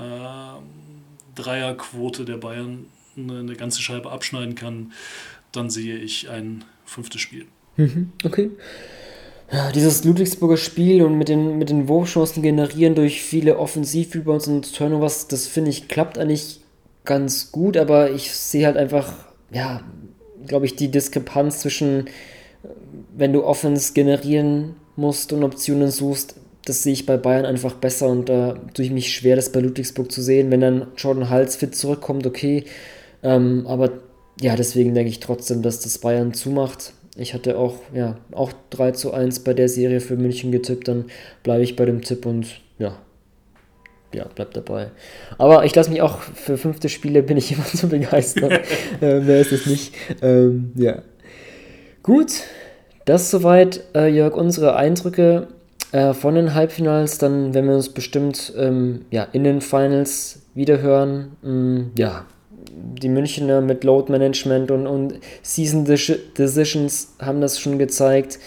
Dreierquote der Bayern eine, eine ganze Scheibe abschneiden kann, dann sehe ich ein fünftes Spiel. Mhm, okay. Ja, dieses Ludwigsburger Spiel und mit den, mit den Wurfchancen generieren durch viele Offensiv-Rebounds und Turnovers, das finde ich klappt eigentlich ganz gut, aber ich sehe halt einfach, ja, glaube ich, die Diskrepanz zwischen, wenn du Offense generieren musst und Optionen suchst, das sehe ich bei Bayern einfach besser und da tue ich mich schwer, das bei Ludwigsburg zu sehen. Wenn dann Jordan Hals fit zurückkommt, okay, ähm, aber ja, deswegen denke ich trotzdem, dass das Bayern zumacht. Ich hatte auch, ja, auch 3 zu 1 bei der Serie für München getippt, dann bleibe ich bei dem Tipp und ja, ja, bleib dabei. Aber ich lasse mich auch für fünfte Spiele bin ich [LAUGHS] immer zu begeistern. [LAUGHS] äh, mehr ist es nicht. Ähm, ja. Gut, das soweit, äh, Jörg, unsere Eindrücke äh, von den Halbfinals. Dann werden wir uns bestimmt ähm, ja, in den Finals wiederhören. Mm, ja, die Münchner mit Load Management und, und Season Decisions haben das schon gezeigt.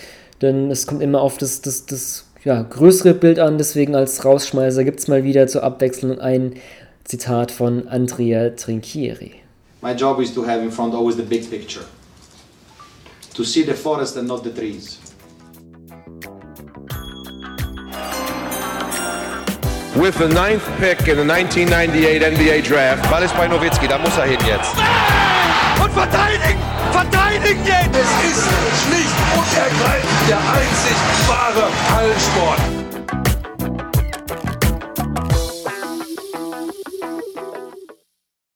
Denn es kommt immer auf das, das, das ja, größere Bild an. Deswegen als Rausschmeißer gibt es mal wieder zur Abwechslung ein Zitat von Andrea Trinchieri. My job is to have in front always the big picture. To see the forest and not the trees. With the ninth pick in the 1998 NBA Draft. Ball ist bei Nowitzki, da muss er hin jetzt. Und verteidigen! Verteidigen jetzt! Es ist schlicht und ergreifend der einzig wahre Hallensport.